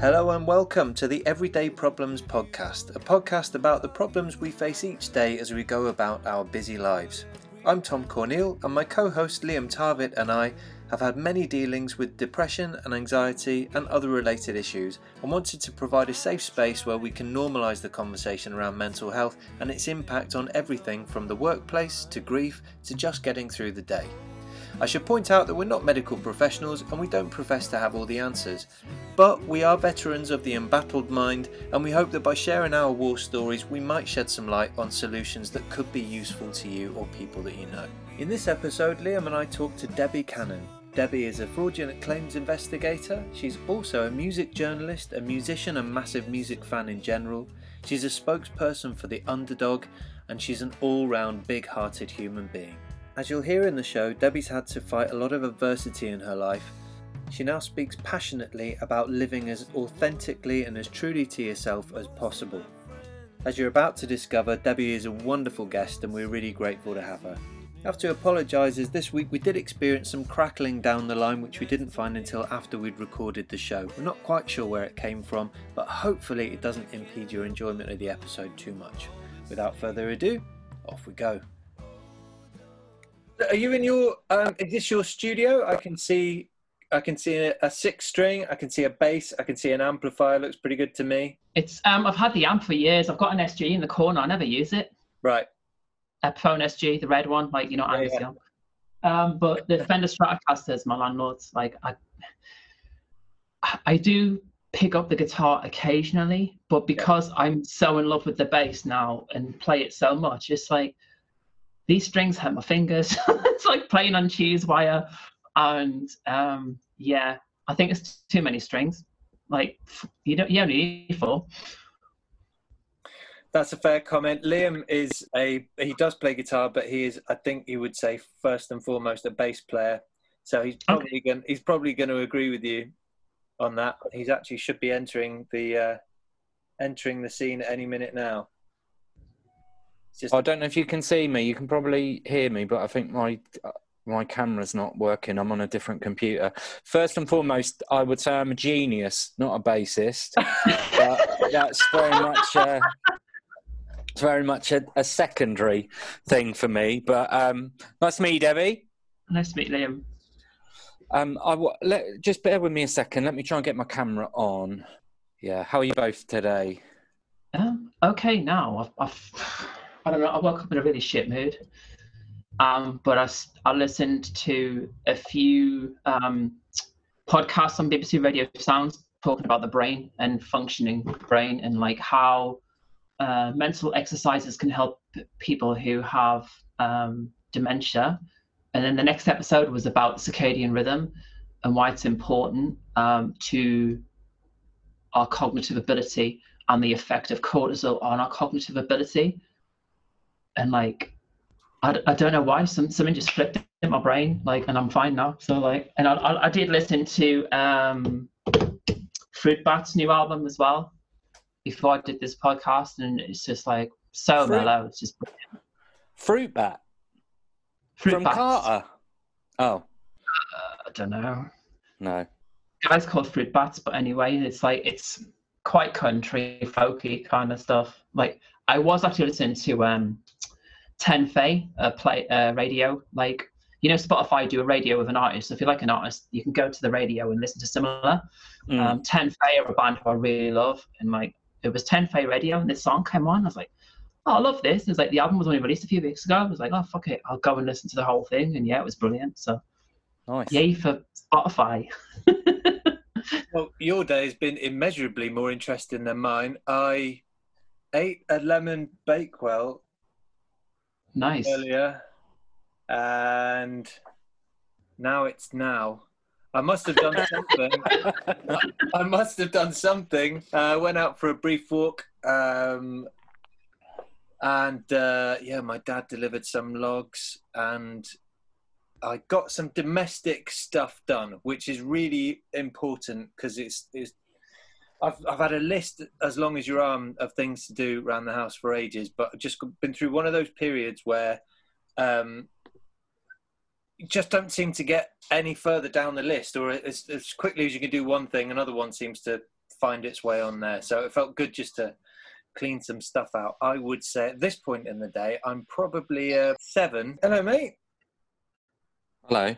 Hello and welcome to the Everyday Problems podcast, a podcast about the problems we face each day as we go about our busy lives. I'm Tom Corneill, and my co host Liam Tarvit and I have had many dealings with depression and anxiety and other related issues and wanted to provide a safe space where we can normalise the conversation around mental health and its impact on everything from the workplace to grief to just getting through the day. I should point out that we're not medical professionals and we don't profess to have all the answers. But we are veterans of the embattled mind, and we hope that by sharing our war stories, we might shed some light on solutions that could be useful to you or people that you know. In this episode, Liam and I talk to Debbie Cannon. Debbie is a fraudulent claims investigator. She's also a music journalist, a musician, and massive music fan in general. She's a spokesperson for the underdog, and she's an all round big hearted human being. As you'll hear in the show, Debbie's had to fight a lot of adversity in her life. She now speaks passionately about living as authentically and as truly to yourself as possible. As you're about to discover, Debbie is a wonderful guest and we're really grateful to have her. I have to apologise as this week we did experience some crackling down the line which we didn't find until after we'd recorded the show. We're not quite sure where it came from, but hopefully it doesn't impede your enjoyment of the episode too much. Without further ado, off we go. Are you in your? Um, is this your studio? I can see. I can see a, a six string. I can see a bass. I can see an amplifier. Looks pretty good to me. It's um, I've had the amp for years. I've got an SG in the corner. I never use it. Right. Epiphone SG, the red one, like you know, Yeah, Angus yeah. Young. Um, but the Fender Stratocasters, my landlords, like I, I do pick up the guitar occasionally, but because I'm so in love with the bass now and play it so much, it's like these strings hurt my fingers. it's like playing on cheese wire, and um, yeah, I think it's too many strings. Like you don't, you only need four. That's a fair comment. Liam is a he does play guitar, but he is I think he would say first and foremost a bass player. So he's probably going he's probably going to agree with you on that. He's actually should be entering the uh, entering the scene at any minute now. It's just I don't know if you can see me. You can probably hear me, but I think my my camera's not working. I'm on a different computer. First and foremost, I would say I'm a genius, not a bassist. but that's very much uh, it's very much a, a secondary thing for me. But um, nice to meet you, Debbie. Nice to meet Liam. Um, I w- let, just bear with me a second. Let me try and get my camera on. Yeah, how are you both today? Um, okay, now I've, I've, I don't know. I woke up in a really shit mood. Um, but I listened to a few um, podcasts on BBC Radio Sounds talking about the brain and functioning brain and like how uh, mental exercises can help people who have um, dementia. And then the next episode was about circadian rhythm and why it's important um, to our cognitive ability and the effect of cortisol on our cognitive ability. And like, I, I don't know why some something just flipped in my brain, like, and I'm fine now. So like, and I I, I did listen to um, Fruit Bat's new album as well before I did this podcast, and it's just like so Fruit- mellow. It's just Fruit Bat Fruit from Bats. Carter. Oh I don't know. no. guys called fruit bats, but anyway, it's like it's quite country folky kind of stuff. Like I was actually listening to um Tenfé uh, play uh, radio. Like you know, Spotify do a radio with an artist. So if you like an artist, you can go to the radio and listen to similar. Mm. Um, Tenfé are a band who I really love, and like it was Tenfé radio, and this song came on. I was like. Oh, I love this. It's like the album was only released a few weeks ago. I was like, oh fuck it, I'll go and listen to the whole thing, and yeah, it was brilliant. So nice. yay for Spotify. Well, your day has been immeasurably more interesting than mine. I ate a lemon bakewell nice. earlier, and now it's now. I must have done something. I must have done something. I uh, went out for a brief walk, um, and uh, yeah, my dad delivered some logs, and I got some domestic stuff done, which is really important because it's, it's I've I've had a list as long as your arm of things to do around the house for ages, but I've just been through one of those periods where um, you just don't seem to get any further down the list, or as, as quickly as you can do one thing, another one seems to find its way on there. So it felt good just to clean some stuff out. I would say at this point in the day, I'm probably a seven. Hello, mate. Hello.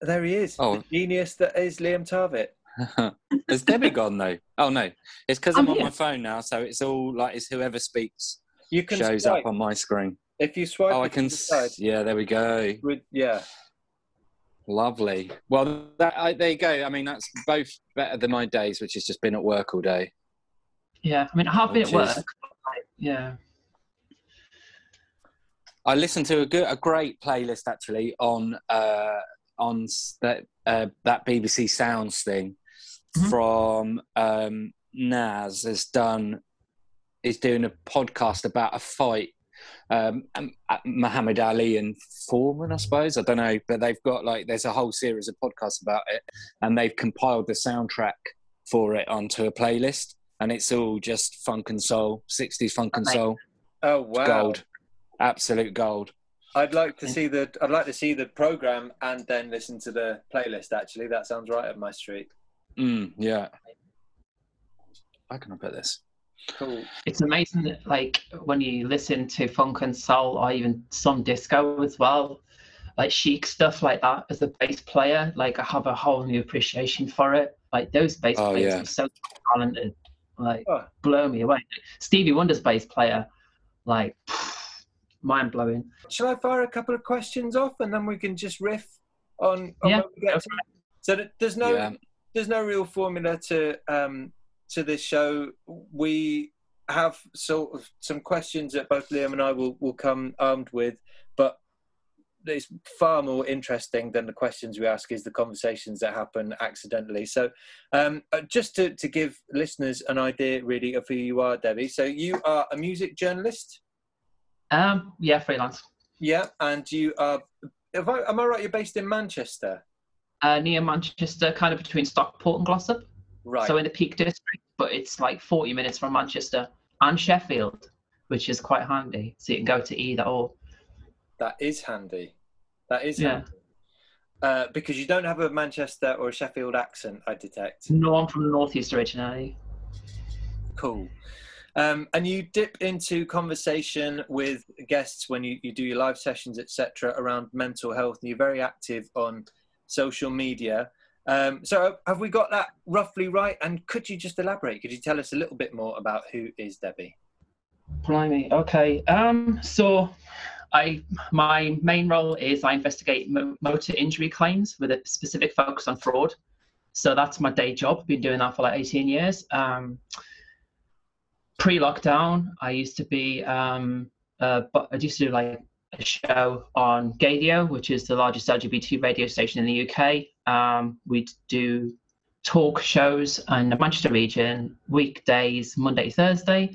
There he is. Oh. The genius that is Liam Tarvit. Has Debbie gone though? Oh no, it's because I'm I'm on here. my phone now, so it's all like it's whoever speaks You can shows swipe. up on my screen. If you swipe, Oh, I can. side, Yeah, there we go. would- yeah. Lovely. Well, that, I, there you go. I mean, that's both better than my days, which has just been at work all day. Yeah, I mean, have been at work. is- yeah. I listened to a good, a great playlist actually on uh, on that uh, that BBC Sounds thing Mhm. from um, Naz has done is doing a podcast about a fight. Um, um, uh, Muhammad Ali and Foreman, I suppose. I don't know, but they've got like there's a whole series of podcasts about it, and they've compiled the soundtrack for it onto a playlist, and it's all just funk and soul, '60s funk and soul, Oh wow. gold, absolute gold. I'd like to see the I'd like to see the program and then listen to the playlist. Actually, that sounds right up my street. Mm, yeah. I can I put this? Cool. It's amazing that, like, when you listen to funk and soul or even some disco as well, like chic stuff like that as a bass player, like, I have a whole new appreciation for it. Like, those bass Oh, players yeah. are so talented. Like, Oh. blow me away. Stevie Wonder's bass player, like, mind blowing. Shall I fire a couple of questions off and then we can just riff on, on Yeah, what we get go to? So that there's no Yeah. There's no real formula to um to this show. We have sort of some questions that both Liam and I will, will come armed with, but it's far more interesting than the questions we ask is the conversations that happen accidentally. So um, uh, just to, to give listeners an idea really of who you are, Debbie. So you are a music journalist. Um, yeah, freelance. Yeah, and you are. If I, am I right? You're based in Manchester, Uh, near Manchester, kind of between Stockport and Glossop. right? So in the Peak District, but it's like 40 minutes from Manchester and Sheffield, which is quite handy. So you can go to either or. that is handy. That is Yeah. handy. Uh, because you don't have a Manchester or a Sheffield accent, I detect. No, I'm from the Northeast originally. Cool. Um, and you dip into conversation with guests when you, you do your live sessions, etc., around mental health, and you're very active on social media. Um, so, have we got that roughly right? And could you just elaborate? Could you tell us a little bit more about who is Debbie? Blimey. Okay. Um. So, I my main role is I investigate mo- motor injury claims with a specific focus on fraud. So that's my day job. Been doing that for like 18 years. Um, pre-lockdown, I used to be um, uh, but I used to do like a show on Gaydio, which is the largest LGBT radio station in the UK. Um, we'd do talk shows in the Manchester region weekdays, Monday, Thursday,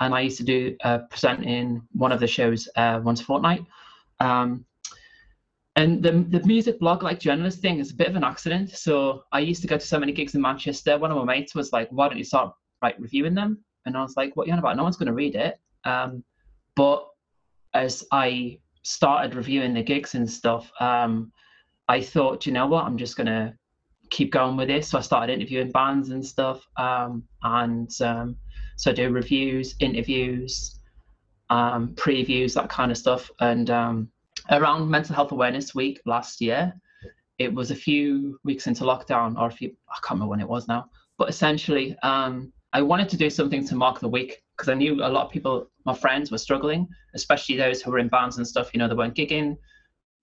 and I used to do uh, present in one of the shows uh, once a fortnight. Um, and the the music blog like journalist thing is a bit of an accident. So I used to go to so many gigs in Manchester. One of my mates was like, "Why don't you start like reviewing them?" And I was like, "What are you on about? No one's going to read it." Um, but as I started reviewing the gigs and stuff, um, I thought, you know what, I'm just to keep going with this. So I started interviewing bands and stuff, um, and um, so I do reviews, interviews, um, previews, that kind of stuff. And um, around Mental Health Awareness Week last year, it was a few weeks into lockdown, or a few, I can't remember when it was now, but essentially, um, I wanted to do something to mark the week because I knew a lot of people, my friends, were struggling, especially those who were in bands and stuff. You know, they weren't gigging,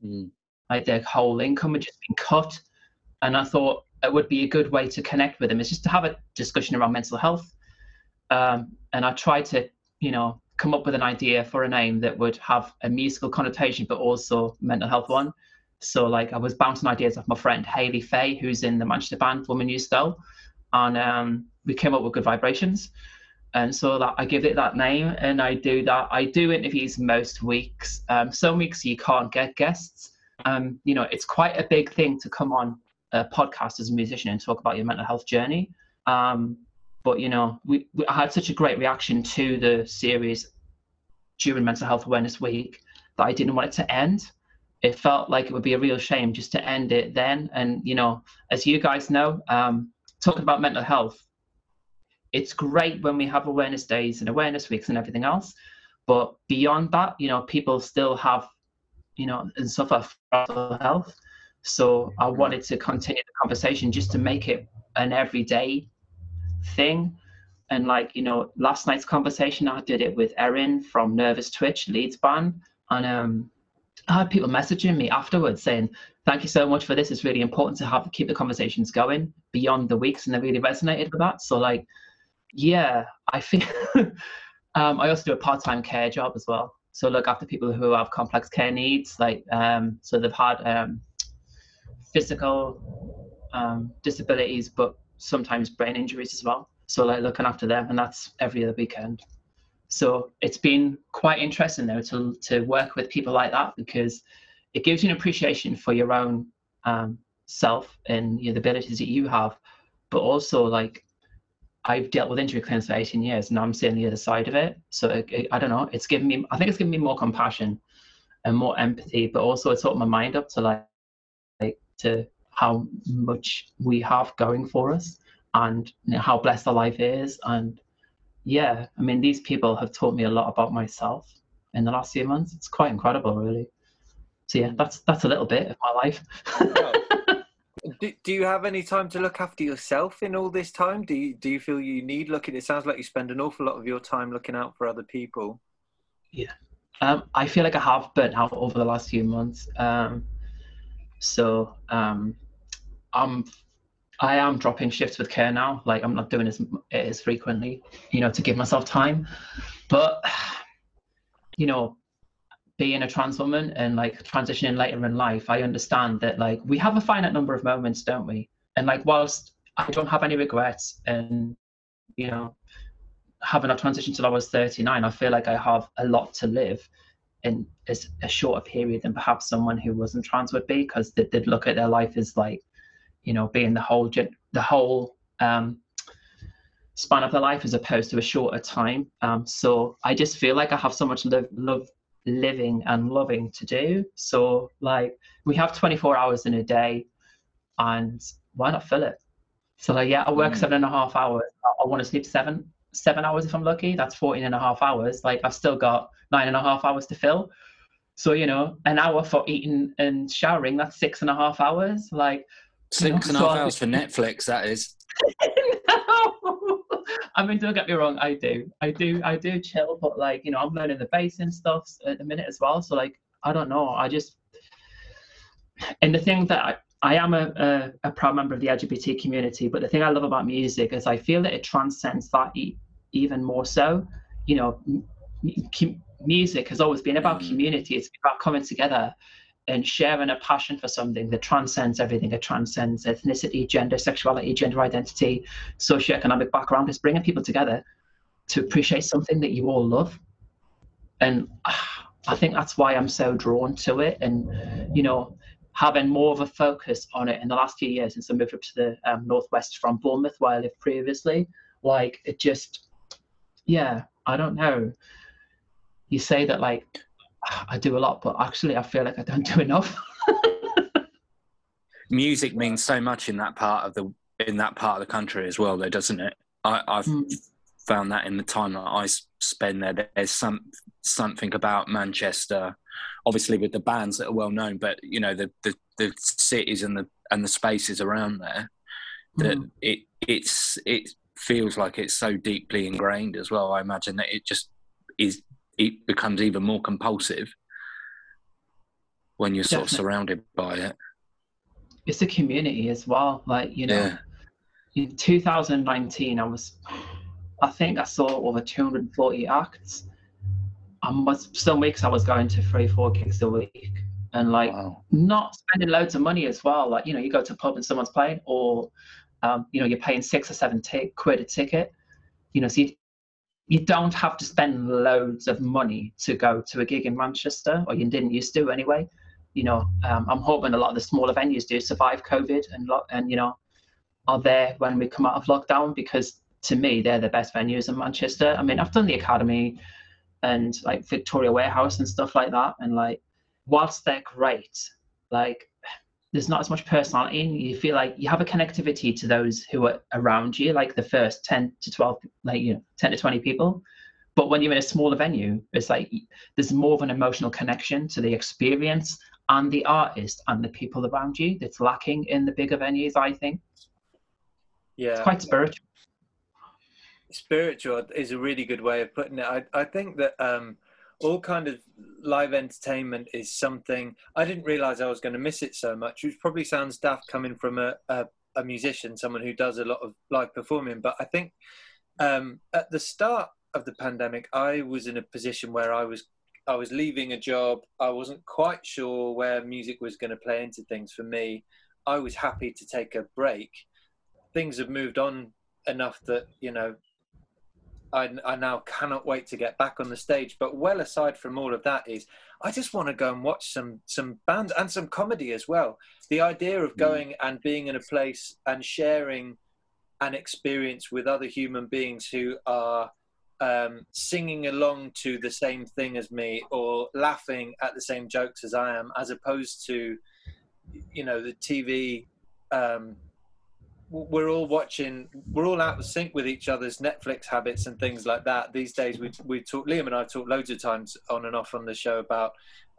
Mm. like their whole income had just been cut. And I thought it would be a good way to connect with them is just to have a discussion around mental health. Um, and I tried to, you know, come up with an idea for a name that would have a musical connotation, but also mental health one. So like I was bouncing ideas off my friend Haley Faye, who's in the Manchester band Woman You Stole, and um, we came up with Good Vibrations. And so that I give it that name, and I do that. I do interviews most weeks. Um, some weeks you can't get guests. Um, you know, it's quite a big thing to come on a podcast as a musician and talk about your mental health journey. Um, but you know, we, we I had such a great reaction to the series during Mental Health Awareness Week that I didn't want it to end. It felt like it would be a real shame just to end it then. And you know, as you guys know, um, talking about mental health it's great when we have awareness days and awareness weeks and everything else. But beyond that, you know, people still have, you know, and suffer from mental health. So I wanted to continue the conversation just to make it an everyday thing. And like, you know, last night's conversation, I did it with Erin from Nervous Twitch, Leeds band. And um, I had people messaging me afterwards saying, thank you so much for this. It's really important to have keep the conversations going beyond the weeks. And they really resonated with that. So like, yeah, I think um, I also do a part-time care job as well. So look after people who have complex care needs, like um, so they've had um, physical um, disabilities, but sometimes brain injuries as well. So like looking after them, and that's every other weekend. So it's been quite interesting though to to work with people like that because it gives you an appreciation for your own um, self and you know, the abilities that you have, but also like I've dealt with injury claims for 18 years and I'm seeing the other side of it. So it, it, I don't know. It's given me, I think it's given me more compassion and more empathy, but also it's opened my mind up to like, like to how much we have going for us and you know, how blessed our life is. And yeah, I mean, these people have taught me a lot about myself in the last few months. It's quite incredible, really. So yeah, that's that's a little bit of my life. Do, do you have any time to look after yourself in all this time? Do you do you feel you need looking? It sounds like you spend an awful lot of your time looking out for other people. Yeah, um, I feel like I have burnt out over the last few months. Um, so um, I'm I am dropping shifts with care now. Like I'm not doing as as frequently, you know, to give myself time. But you know, being a trans woman and like transitioning later in life, I understand that like we have a finite number of moments, don't we? And like whilst I don't have any regrets and you know having a transition till I was 39, I feel like I have a lot to live in as a shorter period than perhaps someone who wasn't trans would be because they, would look at their life as like you know being the whole the whole um, span of their life as opposed to a shorter time. Um, so I just feel like I have so much love, love living and loving to do. So like we have 24 hours in a day and why not fill it? So like yeah, I work mm. seven and a half hours. I, I want to sleep seven seven hours if I'm lucky. That's 14 and a half hours. Like I've still got nine and a half hours to fill. So, you know, an hour for eating and showering, that's six and a half hours. Like six you know, and a half so hours for Netflix, that is. I mean, don't get me wrong, I do. I do I do chill, but like, you know, I'm learning the bass and stuff at the minute as well. So like I don't know. I just and the thing that I, I am a, a, a, proud member of the LGBT community, but the thing I love about music is I feel that it transcends that e- even more so. You know, m- music has always been about mm. community. It's about coming together and sharing a passion for something that transcends everything. It transcends ethnicity, gender, sexuality, gender identity, socioeconomic background. It's bringing people together to appreciate something that you all love. And I think that's why I'm so drawn to it. And, you know, having more of a focus on it in the last few years since I moved up to the um, northwest from Bournemouth, where I lived previously. Like, it just, yeah, I don't know. You say that, like, I do a lot, but actually, I feel like I don't do enough. Music means so much in that part of the in that part of the country as well, though, doesn't it? I, have mm. found that in the time that I spend there, there's some something about Manchester, obviously with the bands that are well known, but you know the the, the cities and the and the spaces around there that mm. it it's it feels like it's so deeply ingrained as well. I imagine that it just is it becomes even more compulsive when you're Definitely. sort of surrounded by it. It's a community as well. Like, you know, yeah. in 2019, I was, I think I saw over 240 acts. I was, some weeks I was going to three, four gigs a week and like wow. not spending loads of money as well. Like, you know, you go to a pub and someone's playing or, um, you know, you're paying six or seven t- quid a ticket. You know, so you, you don't have to spend loads of money to go to a gig in Manchester, or you didn't used to anyway. You know, um, I'm hoping a lot of the smaller venues do survive COVID and and you know are there when we come out of lockdown because to me they're the best venues in Manchester. I mean, I've done the Academy and like Victoria Warehouse and stuff like that, and like whilst they're great, like there's not as much personality and you feel like you have a connectivity to those who are around you like the first 10 to 12 like you know 10 to 20 people. But when you're in a smaller venue it's like there's more of an emotional connection to the experience and the artist and the people around you that's lacking in the bigger venues i think. Yeah. it's quite spiritual. Spiritual is a really good way of putting it. I, I think that um all kind of live entertainment is something I didn't realize I was going to miss it so much, which probably sounds daft coming from a, a, a musician, someone who does a lot of live performing. But I think um, at the start of the pandemic, I was in a position where I was I was leaving a job. I wasn't quite sure where music was going to play into things for me. I was happy to take a break. Things have moved on enough that you know I, I, now cannot wait to get back on the stage. But well aside from all of that is I just want to go and watch some some bands and some comedy as well. The idea of hmm. going mm. and being in a place and sharing an experience with other human beings who are um, singing along to the same thing as me or laughing at the same jokes as I am, as opposed to you know the TV um, we're all watching we're all out of sync with each other's netflix habits and things like that these days we we talk liam and i talk loads of times on and off on the show about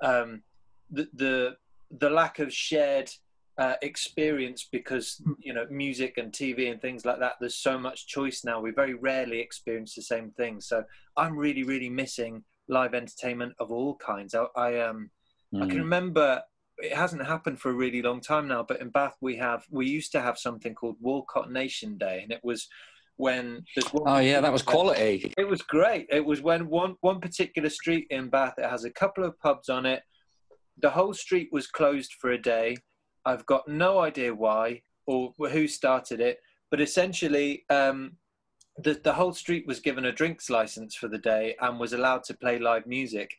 um, the, the the lack of shared uh, experience because you know music and tv and things like that there's so much choice now we very rarely experience the same thing so i'm really really missing live entertainment of all kinds i, I um mm. i can mm. remember it hasn't happened for a really long time now, but in Bath we have we used to have something called Walcot Nation Day, and it was when oh yeah that was quality. It was great. It was when one one particular street in bath it has a couple of pubs on it. The whole street was closed for a day. I've got no idea why or who started it but essentially um, the, the whole street was given a drinks license for the day and was allowed to play live music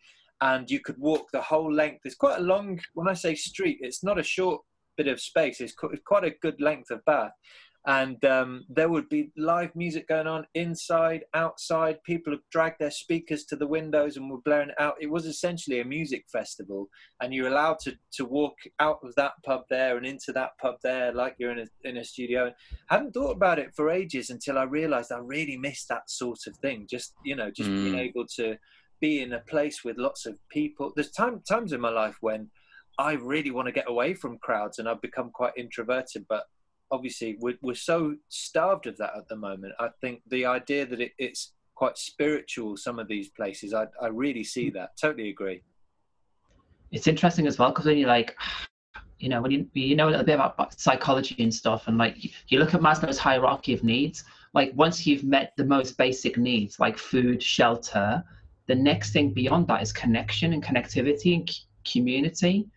and you could walk the whole length. It's quite a long. When I say street, it's not a short bit of space. It's quite a good length of Bath, and um, there would be live music going on inside, outside. People have dragged their speakers to the windows and were blaring it out. It was essentially a music festival, and you're allowed to to walk out of that pub there and into that pub there, like you're in a in a studio. I hadn't thought about it for ages until I realised I really missed that sort of thing. Just you know, just mm. being able to be in a place with lots of people. There's time, times in my life when I really want to get away from crowds and I've become quite introverted, but obviously we're, we're so starved of that at the moment. I think the idea that it, it's quite spiritual, some of these places, I, I really see that. Totally agree. It's interesting as well because when you're like, you know, when you, you know a little bit about psychology and stuff, and like you look at Maslow's hierarchy of needs, like once you've met the most basic needs, like food, shelter, the next thing beyond that is connection and connectivity and community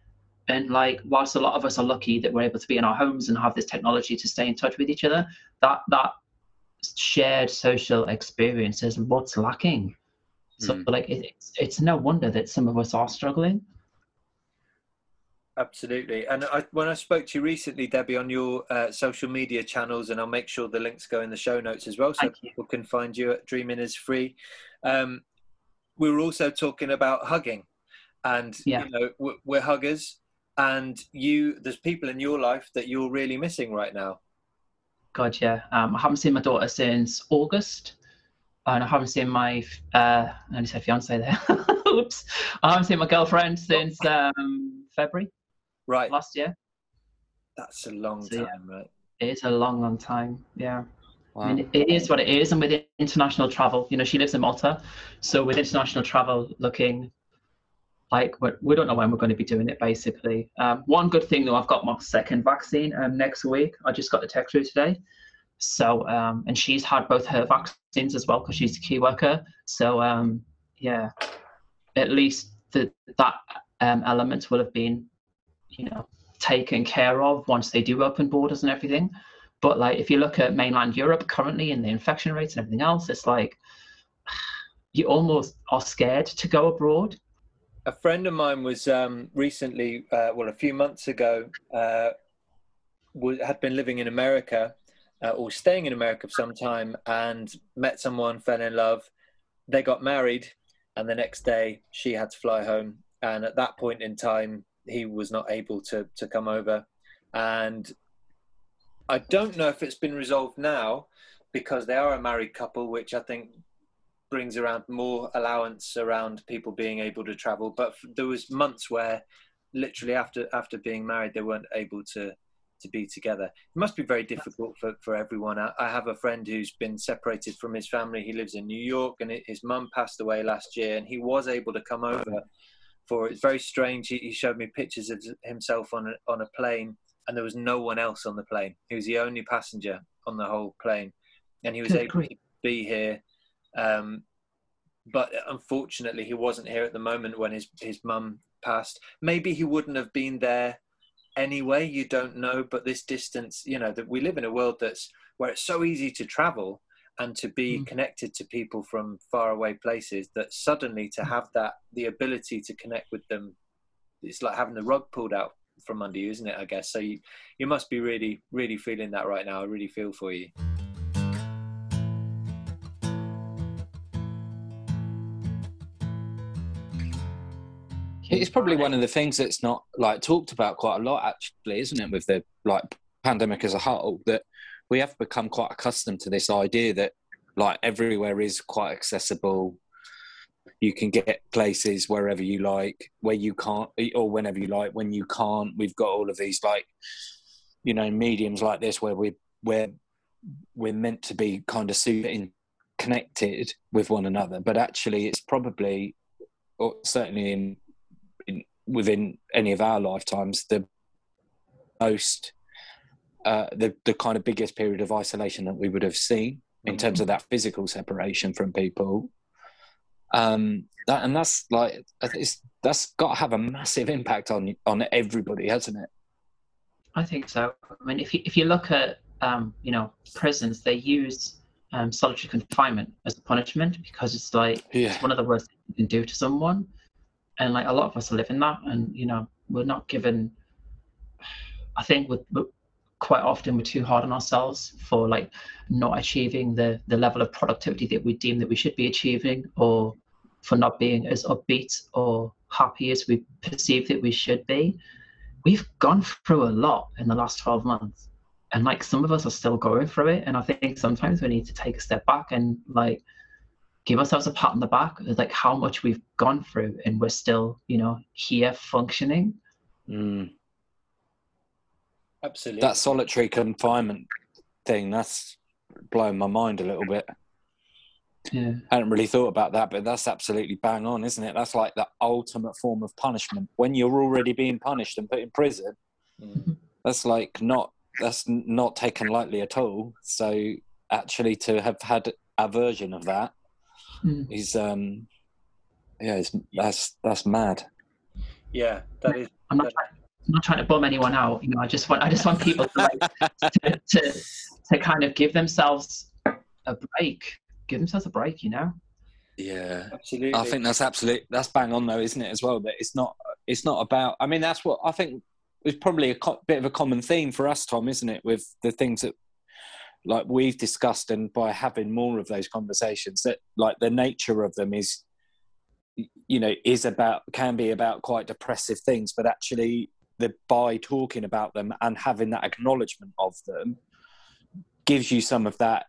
and like whilst a lot of us are lucky that we're able to be in our homes and have this technology to stay in touch with each other that that shared social experience is what's lacking so mm. like it, it's it's no wonder that some of us are struggling absolutely and I, when i spoke to you recently debbie on your uh, social media channels and i'll make sure the links go in the show notes as well so Thank people you. can find you at dreaming is free um, we were also talking about hugging, and yeah. you know we're, we're huggers, and you there's people in your life that you're really missing right now. God, yeah. Um, I haven't seen my daughter since August, and I haven't seen my uh, I only said fiance there. Oops, I haven't seen my girlfriend since um, February. Right. Last year. That's a long so, time, yeah. right? It is a long, long time. Yeah. Wow. I mean, it is what it is. And with international travel, you know, she lives in Malta. So with international travel looking like we don't know when we're going to be doing it basically. Um, one good thing though, I've got my second vaccine um, next week. I just got the text through today. So, um, and she's had both her vaccines as well because she's a key worker. So, um, yeah, at least the, that um, element will have been, you know, taken care of once they do open borders and everything. But like if you look at mainland Europe currently and the infection rates and everything else, it's like you almost are scared to go abroad. A friend of mine was um, recently, uh, well, a few months ago, uh, had been living in America uh, or staying in America for some time and met someone, fell in love. They got married, and the next day she had to fly home. And at that point in time, he was not able to to come over and I don't know if it's been resolved now because they are a married couple, which I think brings around more allowance around people being able to travel. But there was months where literally after after being married, they weren't able to to be together. It must be very difficult for, for everyone. I, I have a friend who's been separated from his family. He lives in New York, and his mum passed away last year, and he was able to come over for it's very strange. He, he showed me pictures of himself on a, on a plane, and there was no one else on the plane. He was the only passenger on the whole plane, and he was Good able grief. to be here. Um, but unfortunately, he wasn't here at the moment when his his mum passed. Maybe he wouldn't have been there anyway. You don't know. But this distance, you know, that we live in a world that's where it's so easy to travel and to be Mm. connected to people from far away places that suddenly to have that the ability to connect with them it's like having the rug pulled out from under you isn't it i guess so you you must be really really feeling that right now i really feel for you It's probably one of the things that's not like talked about quite a lot, actually, isn't it? With the like pandemic as a whole, that we have become quite accustomed to this idea that like everywhere is quite accessible. You can get places wherever you like, where you can't, or whenever you like. When you can't, we've got all of these like, you know, mediums like this where we where we're meant to be kind of super connected with one another, but actually, it's probably, or certainly in in, within any of our lifetimes the most uh, the the kind of biggest period of isolation that we would have seen in terms of that physical separation from people. Um, that and that's like it's, that's got to have a massive impact on on everybody, hasn't it? I think so. I mean, if you if you look at um, you know prisons, they use um, solitary confinement as a punishment because it's like Yeah, it's one of the worst things you can do to someone, and like a lot of us live in that, and you know we're not given. I think we're, we're quite often we're too hard on ourselves for like not achieving the the level of productivity that we deem that we should be achieving, or for not being as upbeat or happy as we perceive that we should be. We've gone through a lot in the last 12 months and like some of us are still going through it and i think sometimes we need to take a step back and like give ourselves a pat on the back like how much we've gone through and we're still you know here functioning mm. Absolutely that solitary confinement thing that's blowing my mind a little bit. yeah I hadn't really thought about that, but that's absolutely bang on, isn't it? That's like the ultimate form of punishment. When you're already being punished and put in prison, Mm. that's like not that's not taken lightly at all. So actually, to have had a version of that Mm. is, um, yeah, it's, that's that's mad. yeah that is i'm not trying, I'm not trying to bum anyone out you know i just want i just want people to like to, to to kind of give themselves a break give themselves a break you know Yeah, absolutely I think that's absolute. That's bang on though, isn't it? As well, that it's not. It's not about. I mean, that's what I think is probably a co- bit of a common theme for us, Tom, isn't it? With the things that like we've discussed, and by having more of those conversations, that like the nature of them is, you know, is about can be about quite depressive things, but actually, the by talking about them and having that acknowledgement of them gives you some of that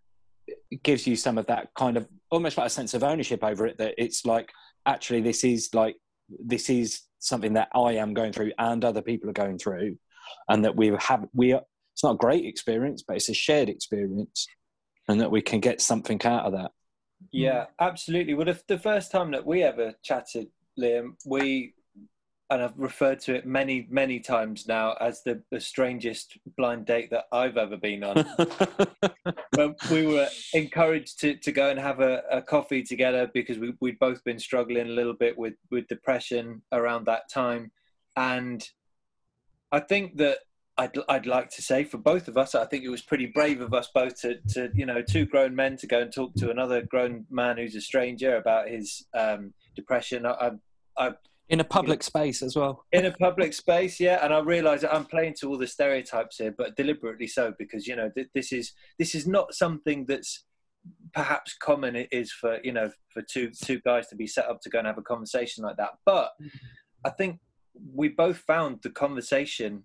gives you some of that kind of almost like a sense of ownership over it that it's like actually this is like this is something that I am going through and other people are going through and that we have we are, it's not a great experience but it's a shared experience and that we can get something out of that Yeah, absolutely. Well, the first time that we ever chatted, Liam, we and I've referred to it many, many times now as the, the strangest blind date that I've ever been on. when we were encouraged to, to go and have a, a coffee together because we, we'd both been struggling a little bit with, with depression around that time. And I think that I'd, I'd like to say for both of us, I think it was pretty brave of us both to, to you know, two grown men to go and talk to another grown man who's a stranger about his um, depression. I, I, in a public space as well. In a public space yeah and i realize that i'm playing to all the stereotypes here but deliberately so because you know th- this is this is not something that's perhaps common it is for you know for two two guys to be set up to go and have a conversation like that. But i think we both found the conversation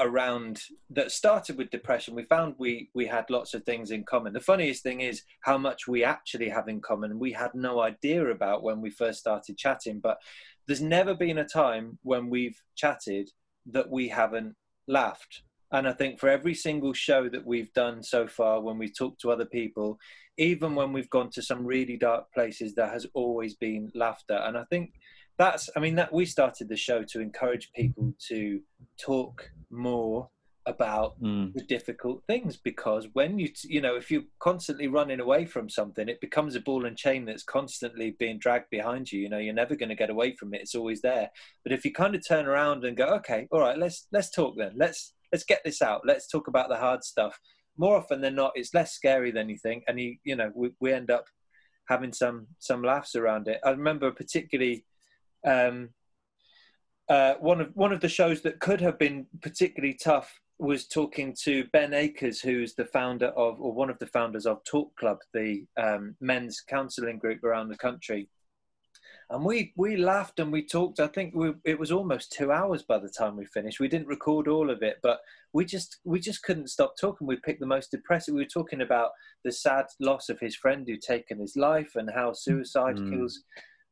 around that started with depression. We found we we had lots of things in common. The funniest thing is how much we actually have in common. We had no idea about when we first started chatting but there's never been a time when we've chatted that we haven't laughed. And i think for every single show that we've done so far when we've talked to other people even when we've gone to some really dark places there has always been laughter. And i think that's i mean that we started the show to encourage people to talk more about Mm. the difficult things because when you you know if you're constantly running away from something it becomes a ball and chain that's constantly being dragged behind you you know you're never going to get away from it it's always there. But if you kind of turn around and go okay all right let's let's talk then. Let's let's get this out. Let's talk about the hard stuff. More often than not it's less scary than you think and you you know we, we end up having some some laughs around it. I remember particularly um uh, one of one of the shows that could have been particularly tough was talking to Ben Akers, who's the founder of, or one of the founders of Talk Club, the um, men's counselling group around the country. And we we laughed and we talked. I think we, it was almost two hours by the time we finished. We didn't record all of it, but we just we just couldn't stop talking. We picked the most depressing. We were talking about the sad loss of his friend who'd taken his life and how suicide Mm. kills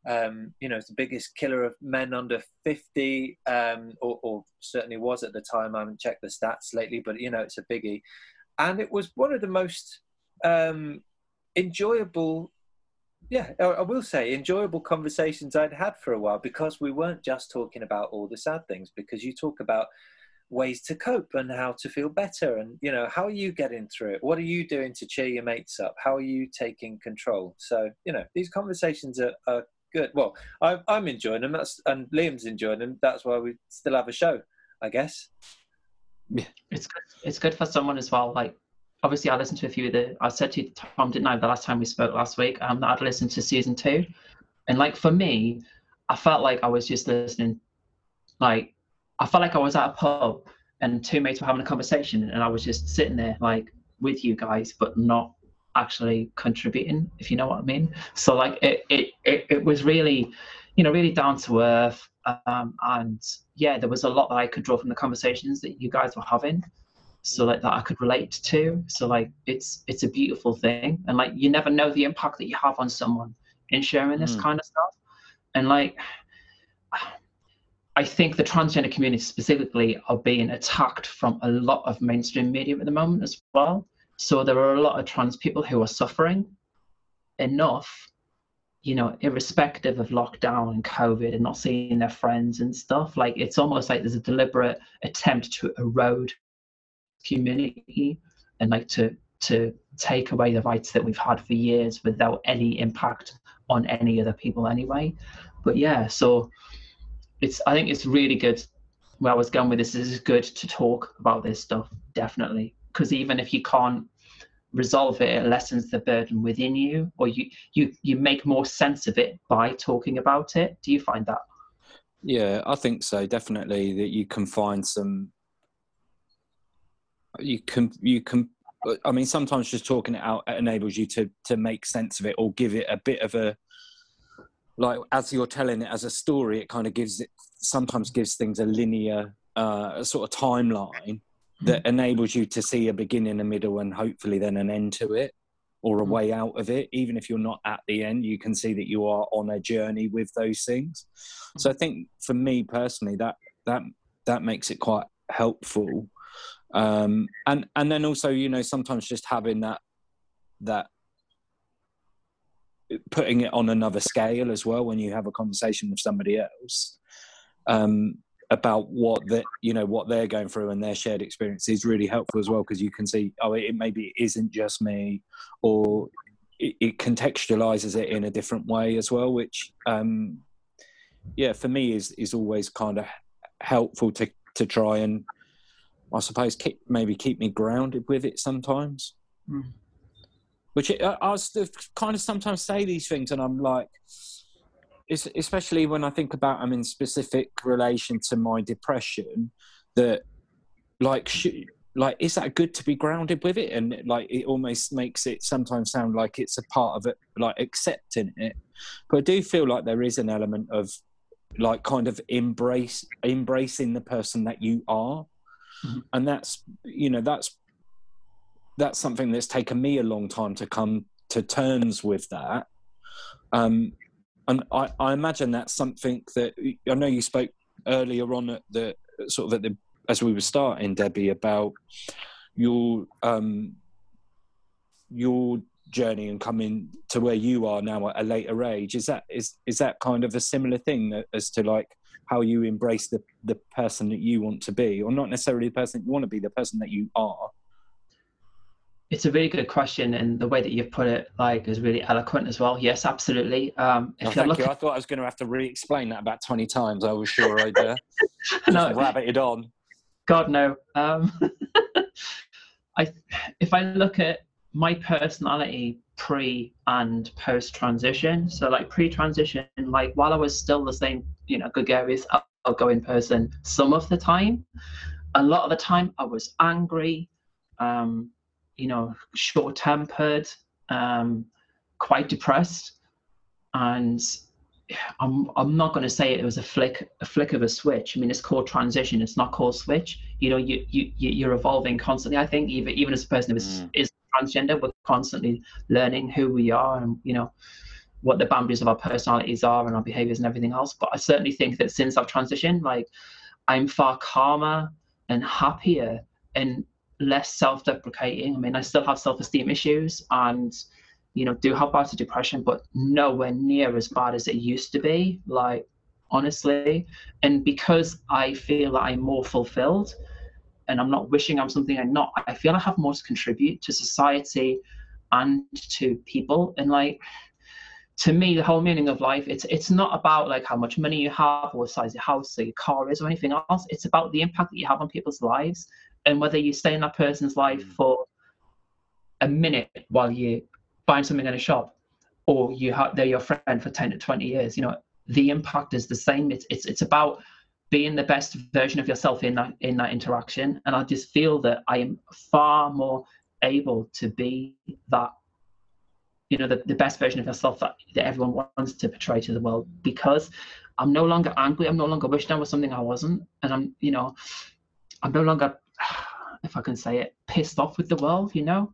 um, you know, it's the biggest killer of men under 50, um, or, or certainly was at the time. I haven't checked the stats lately, but, you know, it's a biggie. And it was one of the most um, enjoyable, yeah, I, will say, enjoyable conversations I'd had for a while because we weren't just talking about all the sad things, because you talk about ways to cope and how to feel better and you know how are you getting through it what are you doing to cheer your mates up how are you taking control so you know these conversations are, are good. Well, I'm, I'm enjoying them. That's and Liam's enjoying them. That's why we still have a show, I guess. Yeah, it's good. It's good for someone as well. Like obviously, I listened to a few of the. I said to you, Tom, didn't I, the last time we spoke last week, um, that I'd listened to season two, and like for me, I felt like I was just listening. Like I felt like I was at a pub and two mates were having a conversation, and I was just sitting there like with you guys, but not actually contributing, if you know what I mean. So like it it it, it was really, you know, really down to earth. Um, and yeah, there was a lot that I could draw from the conversations that you guys were having so like that I could relate to. So like it's it's a beautiful thing, and like you never know the impact that you have on someone in sharing this Mm. kind of stuff. And like, I think the transgender community specifically are being attacked from a lot of mainstream media at the moment as well. So there are a lot of trans people who are suffering enough, you know, irrespective of lockdown and COVID and not seeing their friends and stuff. Like it's almost like there's a deliberate attempt to erode community and like to to take away the rights that we've had for years without any impact on any other people anyway. But yeah, so it's I think it's really good. Where I was going with this is good to talk about this stuff definitely because even if you can't resolve it, it lessens the burden within you, or you you you make more sense of it by talking about it. Do you find that? Yeah, I think so. Definitely that you can find some. You can you can. I mean, sometimes just talking it out enables you to to make sense of it or give it a bit of a. Like as you're telling it as a story, it kind of gives it. Sometimes gives things a linear uh, sort of timeline that enables you to see a beginning, a middle, and hopefully then an end to it or a Mm. way out of it. Even if you're not at the end, you can see that you are on a journey with those things. So I think for me personally, that that that makes it quite helpful. Um, and and then also, you know, sometimes just having that that putting it on another scale as well when you have a conversation with somebody else um, about what that you know what they're going through and their shared experience is really helpful as well because you can see oh it maybe it isn't just me or it, it contextualizes it in a different way as well which um yeah for me is is always kind of helpful to to try and i suppose keep maybe keep me grounded with it sometimes Mm. which it, I, I kind of sometimes say these things and i'm like es- especially when I think about them in specific relation to my depression, that like sh- like is that good to be grounded with it? And like it almost makes it sometimes sound like it's a part of it, like accepting it. But I do feel like there is an element of like kind of embrace embracing the person that you are. mm. and that's you know that's that's something that's taken me a long time to come to terms with that. Um, and I, I imagine that's something that I know you spoke earlier on at the sort of at the as we were starting, Debbie, about your um, your journey and coming to where you are now at a later age. Is that is is that kind of a similar thing as to like how you embrace the the person that you want to be, or not necessarily the person that you want to be, the person that you are? It's a really good question, and the way that you've put it, like, is really eloquent as well. Yes, absolutely. Um, if oh, thank looking... you. I thought I was going to have to re-explain that about twenty times. I was sure I'd uh, no. rabbited on. God no. Um, I, if I look at my personality pre and post transition, so like pre transition, like while I was still the same, you know, gregarious, outgoing person, some of the time, a lot of the time I was angry. Um, you know, short tempered, um, quite depressed, and I'm I'm not going to say it was a flick a flick of a switch. I mean, it's called transition. It's not called switch. You know, you you you're evolving constantly. I think even even as a person who is mm. is transgender, we're constantly learning who we are and you know what the boundaries of our personalities are and our behaviors and everything else. But I certainly think that since I've transitioned, like I'm far calmer and happier and less self-deprecating. I mean, I still have self-esteem issues and you know do have bouts of depression, but nowhere near as bad as it used to be. Like honestly, and because I feel that I'm more fulfilled, and I'm not wishing I'm something I'm not. I feel I have more to contribute to society and to people, and like to me the whole meaning of life it's it's not about like how much money you have or size your house or your car is or anything else it's about the impact that you have on people's lives and whether you stay in that person's life mm. for a minute while you buying something in a shop or you have they're your friend for 10 to 20 years you know the impact is the same. It's it's, it's about being the best version of yourself in that in that interaction. And i just feel that i am far more able to be that you know the, the best version of yourself that, that everyone wants to portray to the world because i'm no longer angry. I'm no longer wishing i was something i wasn't. And i'm you know i'm no longer if I can say it, pissed off with the world, you know?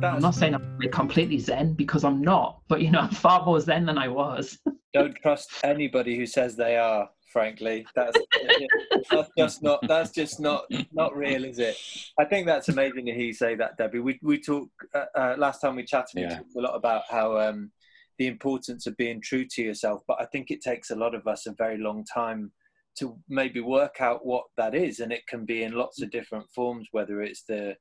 That's I'm not saying I'm completely zen because I'm not, but you know, I'm far more zen than I was. Don't trust anybody who says they are. Frankly, that's that's just not that's just not not real, is it? I think that's amazing to hear you say that, Debbie. We we talked uh, uh, last time we chatted. We yeah. talked a lot about how um, the importance of being true to yourself. But I think it takes a lot of us a very long time to maybe work out what that is, and it can be in lots of different forms, whether it's the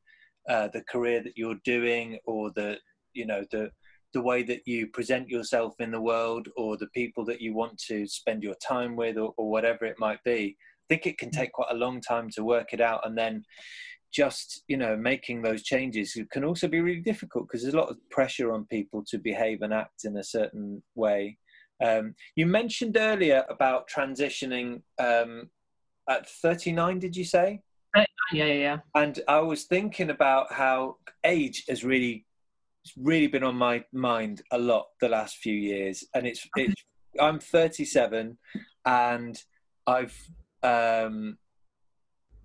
uh, the career that you're doing or the you know the the way that you present yourself in the world or the people that you want to spend your time with or, or whatever it might be i think it can take quite a long time to work it out and then just you know making those changes can also be really difficult because there's a lot of pressure on people to behave and act in a certain way. Um, you mentioned earlier about transitioning um, at 39 did you say? Yeah yeah yeah. And i was thinking about how age has really really been on my mind a lot the last few years. And it's it's i'm 37 and i've um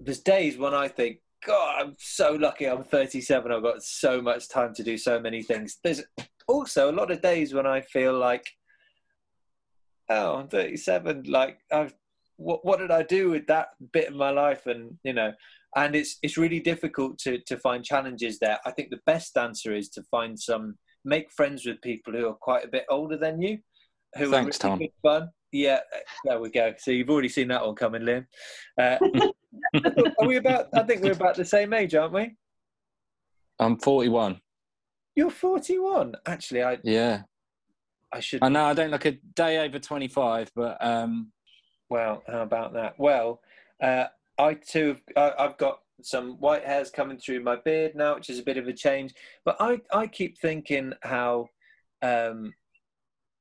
there's days when i think God, I'm so lucky. I'm 37. I've got so much time to do so many things. There's also a lot of days when I feel like, oh, I'm 37. Like, I've what what did I do with that bit of my life? And you know, and it's it's really difficult to to find challenges there. I think the best answer is to find some make friends with people who are quite a bit older than you, who Thanks, are really Tom. fun. Yeah, there we go. So you've already seen that one coming, Liam. Uh, are we about? I think we're about the same age, aren't we? I'm 41. You're 41. Actually, I yeah. I should. I know I don't look a day over 25, but um. Well, how about that? Well, uh, I too, have, I've got some white hairs coming through my beard now, which is a bit of a change. But I, I keep thinking how um,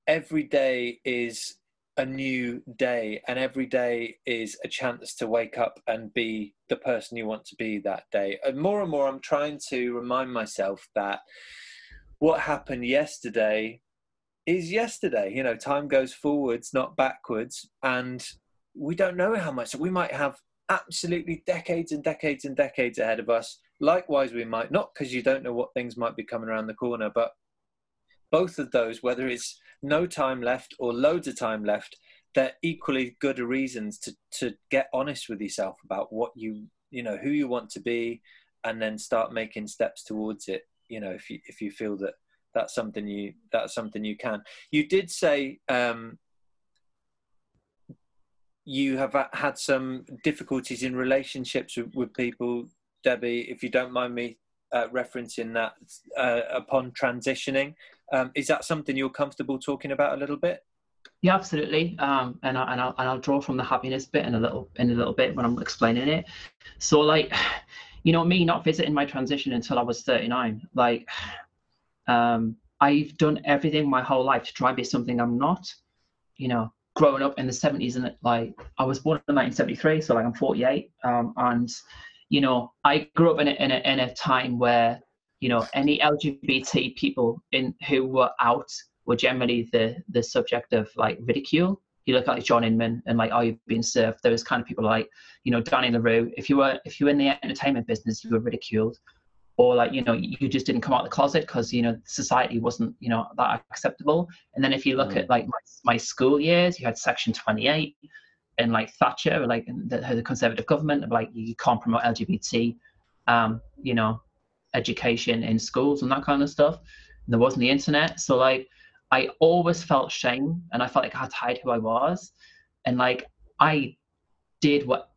every day is a new day and every day is a chance to wake up and be the person you want to be that day and more and more i'm trying to remind myself that what happened yesterday is yesterday. You know, time goes forwards, not backwards, and we don't know how much. We might have absolutely decades and decades and decades ahead of us. Likewise, we might not, because you don't know what things might be coming around the corner. But both of those, whether it's no time left or loads of time left, they're equally good reasons to to get honest with yourself about what you you know who you want to be, and then start making steps towards it. You know, if you if you feel that that's something you that's something you can. You did say um, you have had some difficulties in relationships with, with people, Debbie. If you don't mind me uh, referencing that uh, upon transitioning, um, is that something you're comfortable talking about a little bit? Yeah, absolutely. Um, and I, and I'll and I'll draw from the happiness bit in a little in a little bit when I'm explaining it. So like, you know, me not visiting my transition until I was 39, like um, I've done everything my whole life to try and be something I'm not. You know, growing up in the 70s and like I was born in 1973, so like I'm 48, um, and you know I grew up in a, in a in a time where you know any LGBT people in who were out were generally the the subject of like ridicule. You look at like John Inman and like, are you being served? Those kind of people like, you know, Danny La Rue. If you were if you were in the entertainment business, you were ridiculed or like you know you just didn't come out of the closet because you know society wasn't you know that acceptable and then if you look mm. at like my, my school years you had section 28 and like thatcher like the, the conservative government of like you can't promote lgbt um you know education in schools and that kind of stuff there wasn't the internet so like i always felt shame and i felt like i had to hide who i was and like i did what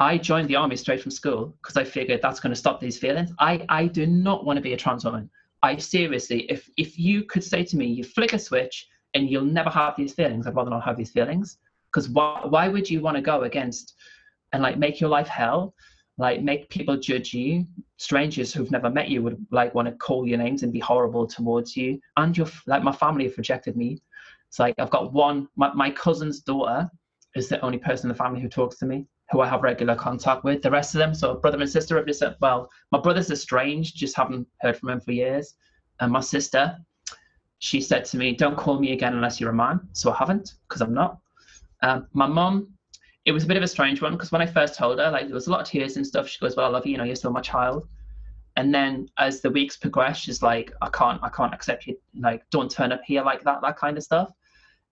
I joined the army straight from school because I figured that's going to stop these feelings. I, I do not want to be a trans woman. I seriously, if if you could say to me, you flick a switch and you'll never have these feelings, I'd rather not have these feelings. Because why why would you want to go against and like make your life hell? Like make people judge you. Strangers who've never met you would like want to call your names and be horrible towards you. And your like my family have rejected me. It's like I've got one. My my cousin's daughter is the only person in the family who talks to me who I have regular contact with. The rest of them, so brother and sister, have just well, my brother's estranged, just haven't heard from him for years. And my sister, she said to me, don't call me again unless you're a man. So I haven't, because I'm not. Um, my mum, it was a bit of a strange one because when I first told her, like there was a lot of tears and stuff. She goes, "Well, I love you. You know, you're still my child." And then as the weeks progressed, she's like, "I can't, I can't accept you. Like, don't turn up here like that, that kind of stuff."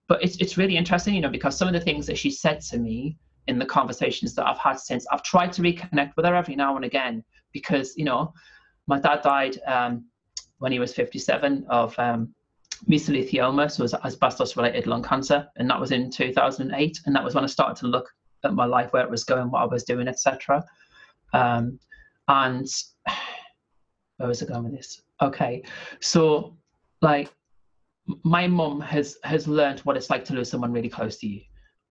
But it's it's really interesting, you know, because some of the things that she said to me in the conversations that I've had since. I've tried to reconnect with her every now and again because, you know, my dad died um, when he was 57 of um, mesothelioma, so it was asbestos related lung cancer, and that was in 2008. And that was when I started to look at my life, where it was going, what I was doing, etc. Um, and where was it going with this? Okay, so like my mum has has learned what it's like to lose someone really close to you,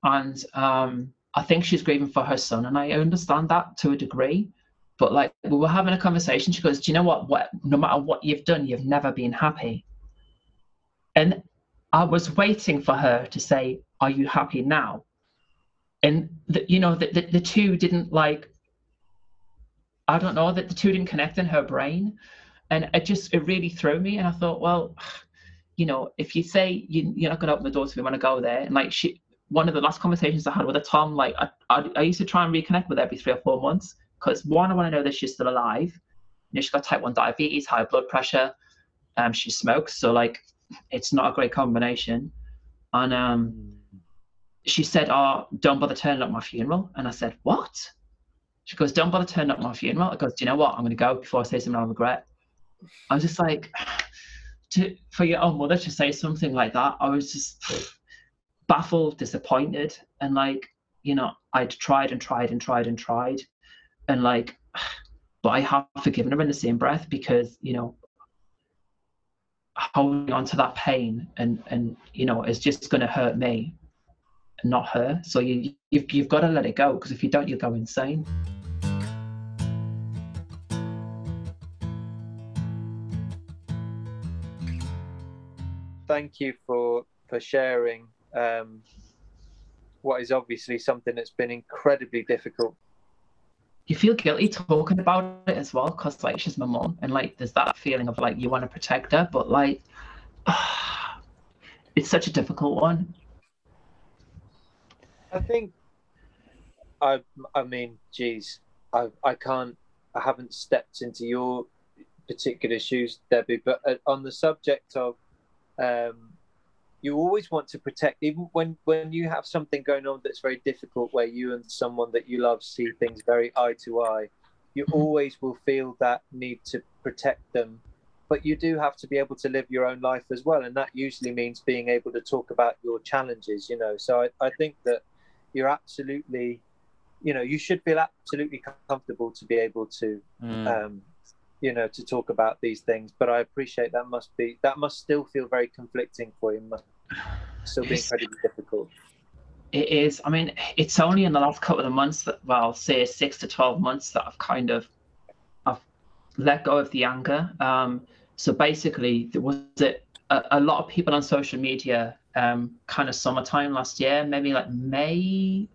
and um, I think she's grieving for her son, and I understand that to a degree. But like we were having a conversation, she goes, "Do you know what? What no matter what you've done, you've never been happy." And I was waiting for her to say, "Are you happy now?" And the, you know, the, the, the two didn't like. I don't know that the two didn't connect in her brain, and it just it really threw me. And I thought, well, you know, if you say you, you're not going to open the door to me I go there, and like she, one of the last conversations I had with a Tom, like I, I, I used to try and reconnect with her every three or four months because one, I want to know that she's still alive. You know, she's got type one diabetes, high blood pressure, um, she smokes, so like it's not a great combination. And um, she said, "Oh, don't bother turning up my funeral." And I said, "What?" She goes, "Don't bother turning up my funeral." I goes, "Do you know what? I'm going to go before I say something I'll regret." I was just like, to, for your own mother to say something like that, I was just baffled, disappointed, and like, you know, I'd tried and tried and tried and tried, and like, but I have forgiven her in the same breath because you know, holding on to that pain and and you know it's just going to hurt me, not her. So you you've you've got to let it go because if you don't, you'll go insane. Thank you for for sharing um, what is obviously something that's been incredibly difficult you feel guilty talking about it as well because like she's my mom and like there's that feeling of like you want to protect her but like it's such a difficult one i think i i mean geez i i can't i haven't stepped into your particular shoes debbie but uh, on the subject of um you always want to protect even when when you have something going on that's very difficult where you and someone that you love see things very eye to eye you mm-hmm. always will feel that need to protect them but you do have to be able to live your own life as well and that usually means being able to talk about your challenges you know so i, I think that you're absolutely you know you should feel absolutely comfortable to be able to mm. um, you know to talk about these things but i appreciate that must be that must still feel very conflicting for you must still be incredibly difficult. It is. I mean it's only in the last couple of months that well say six to 12 months that i've kind of i've let go of the anger. Um so basically there was a, a lot of people on social media um kind of summertime last year maybe like may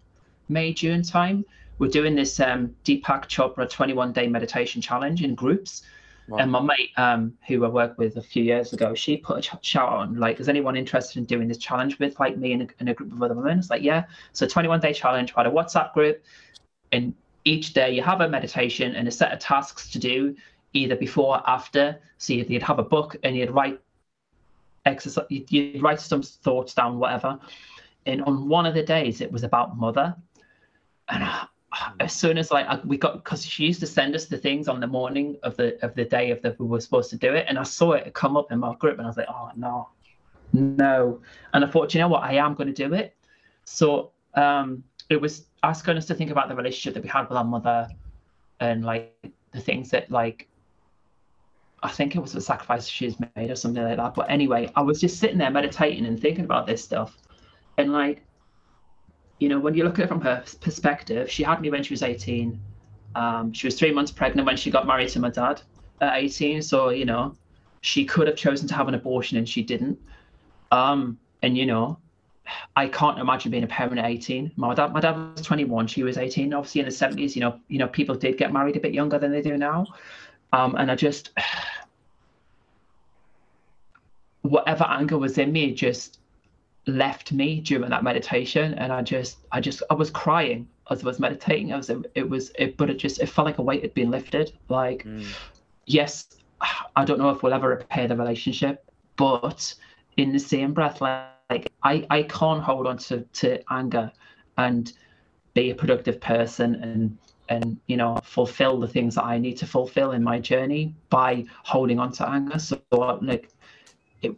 may june time we're doing this um, Deepak Chopra 21 day meditation challenge in groups. Wow. And my mate, um, who I worked with a few years ago, she put a shout on like, is anyone interested in doing this challenge with like me and a, and a group of other women? It's like, yeah. So 21 day challenge, we had a WhatsApp group, and each day you have a meditation and a set of tasks to do, either before or after. So you'd, you'd have a book and you'd write exercise, you'd, you'd write some thoughts down, whatever. And on one of the days, it was about mother, and I, as soon as like we got because she used to send us the things on the morning of the of the day of the we were supposed to do it. And i saw it come up in my group and i was like oh no. No. And i thought you know what? I am going to do it. So um it was asking us to think about the relationship that we had with our mother and like the things that like i think it was the sacrifice she's made or something like that but anyway i was just sitting there meditating and thinking about this stuff and like you know, when you look at it from her perspective, she had me when she was 18. Um, she was three months pregnant when she got married to my dad at 18. So, you know, she could have chosen to have an abortion and she didn't. Um, and, you know, I can't imagine being a parent at 18. My dad, my dad was 21. She was 18. Obviously, in the 70s, you know, you know, people did get married a bit younger than they do now. Um, and I just, whatever anger was in me, just left me during that meditation. And i just i just i was crying as i was meditating. I was it was it but it just it felt like a weight had been lifted. Like mm. yes i don't know if we'll ever repair the relationship but in the same breath like, like i i can't hold on to to anger and be a productive person and and you know fulfill the things that i need to fulfill in my journey by holding on to anger so like it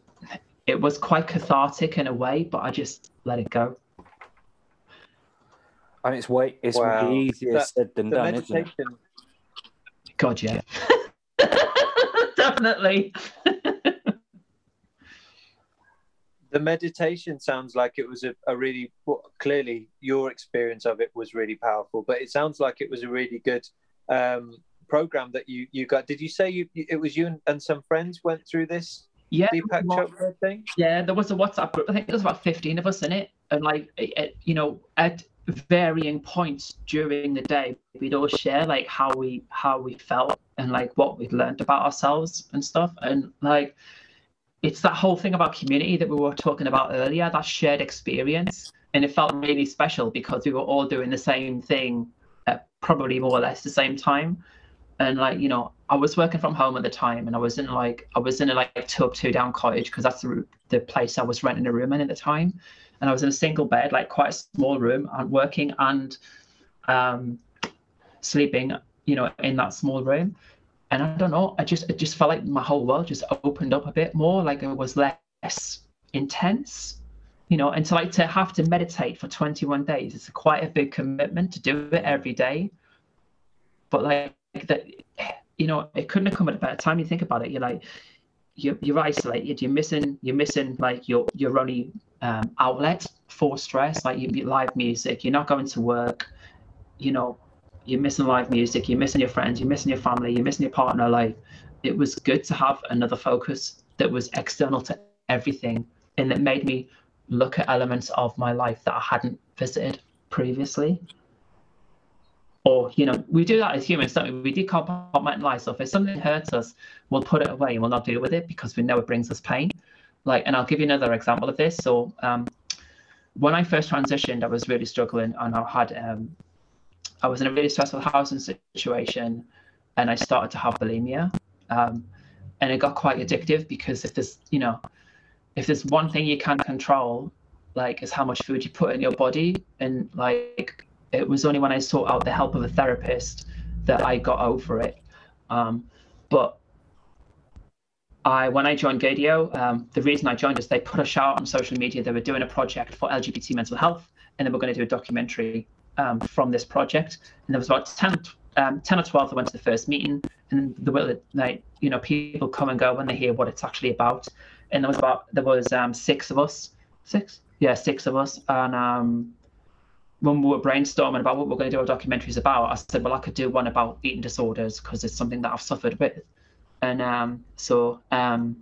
it was quite cathartic in a way, but I just let it go. And it's way it's wow. way easier that, said than done, meditation... isn't it? God, yeah, definitely. The meditation sounds like it was a, a really well, clearly your experience of it was really powerful, but it sounds like it was a really good um, program that you you got. Did you say you it was you and, and some friends went through this? Yeah, Deepak Chopra thing. Yeah, there was a WhatsApp group. I think there was about fifteen of us in it, and like, it, you know, at varying points during the day, we'd all share like how we how we felt and like what we'd learned about ourselves and stuff, and like, it's that whole thing about community that we were talking about earlier, that shared experience, and it felt really special because we were all doing the same thing at probably more or less the same time. And like you know i was working from home at the time and i was in like i was in a like two up two down cottage because that's the, the place i was renting a room in at the time. And i was in a single bed like quite a small room and working and um sleeping you know in that small room and i don't know i just it just felt like my whole world just opened up a bit more like it was less intense you know? And to like to have to meditate for 21 days it's quite a big commitment to do it every day. But like that you know it couldn't have come at a better time. You think about it you're like you're, you're isolated you're missing you're missing like your your only um, outlet for stress like you live music you're not going to work you know you're missing live music you're missing your friends you're missing your family you're missing your partner like it was good to have another focus that was external to everything and that made me look at elements of my life that i hadn't visited previously. Or you know we do that as humans don't we? We decompartmentalize stuff. If something hurts us we'll put it away and we'll not deal with it because we know it brings us pain. Like and i'll give you another example of this. So um, when i first transitioned i was really struggling and i had um, i was in a really stressful housing situation and i started to have bulimia um, and it got quite addictive because if there's you know if there's one thing you can control like is how much food you put in your body and like it was only when I sought out the help of a therapist that I got over it. Um, but I, when I joined Gaydio, um, the reason I joined is they put a shout on social media. They were doing a project for LGBT mental health, and they were going to do a documentary um, from this project. And there was about 10, um, 10 or 12 that went to the first meeting, and the way that, like you know people come and go when they hear what it's actually about. And there was about there was um, six of us, six, yeah, six of us, and um, when we were brainstorming about what we're going to do our documentaries about, I said, well, I could do one about eating disorders because it's something that I've suffered with. And um, so um,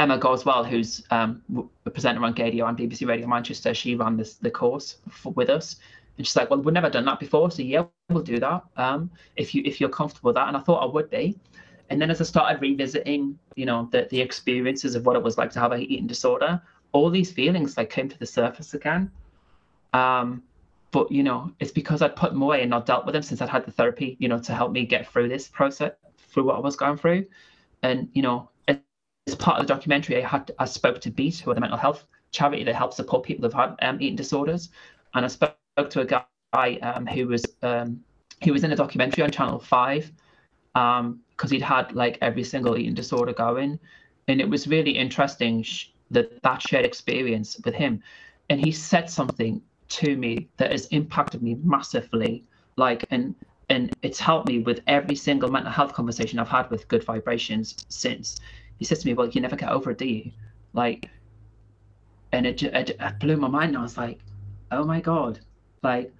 Emma Goswell, who's um, a presenter on Gaydio on BBC Radio Manchester, she ran this the course for, with us. And she's like, well, we've never done that before. So yeah, we'll do that um, if you if you're comfortable with that. And I thought I would be. And then as I started revisiting, you know, the, the experiences of what it was like to have a eating disorder, all these feelings like came to the surface again. Um, but you know it's because i'd put them away and not dealt with them since i'd had the therapy you know to help me get through this process through what i was going through and you know as part of the documentary i had i spoke to beat who are the mental health charity that helps support people who've had um, eating disorders and i spoke to a guy um, who was um, he was in a documentary on channel 5 because um, he'd had like every single eating disorder going. And it was really interesting sh- that that shared experience with him. And he said something to me that has impacted me massively like and and it's helped me with every single mental health conversation i've had with good vibrations since. He says to me well you never get over it do you? Like and it, it, it blew my mind. I was like oh my god like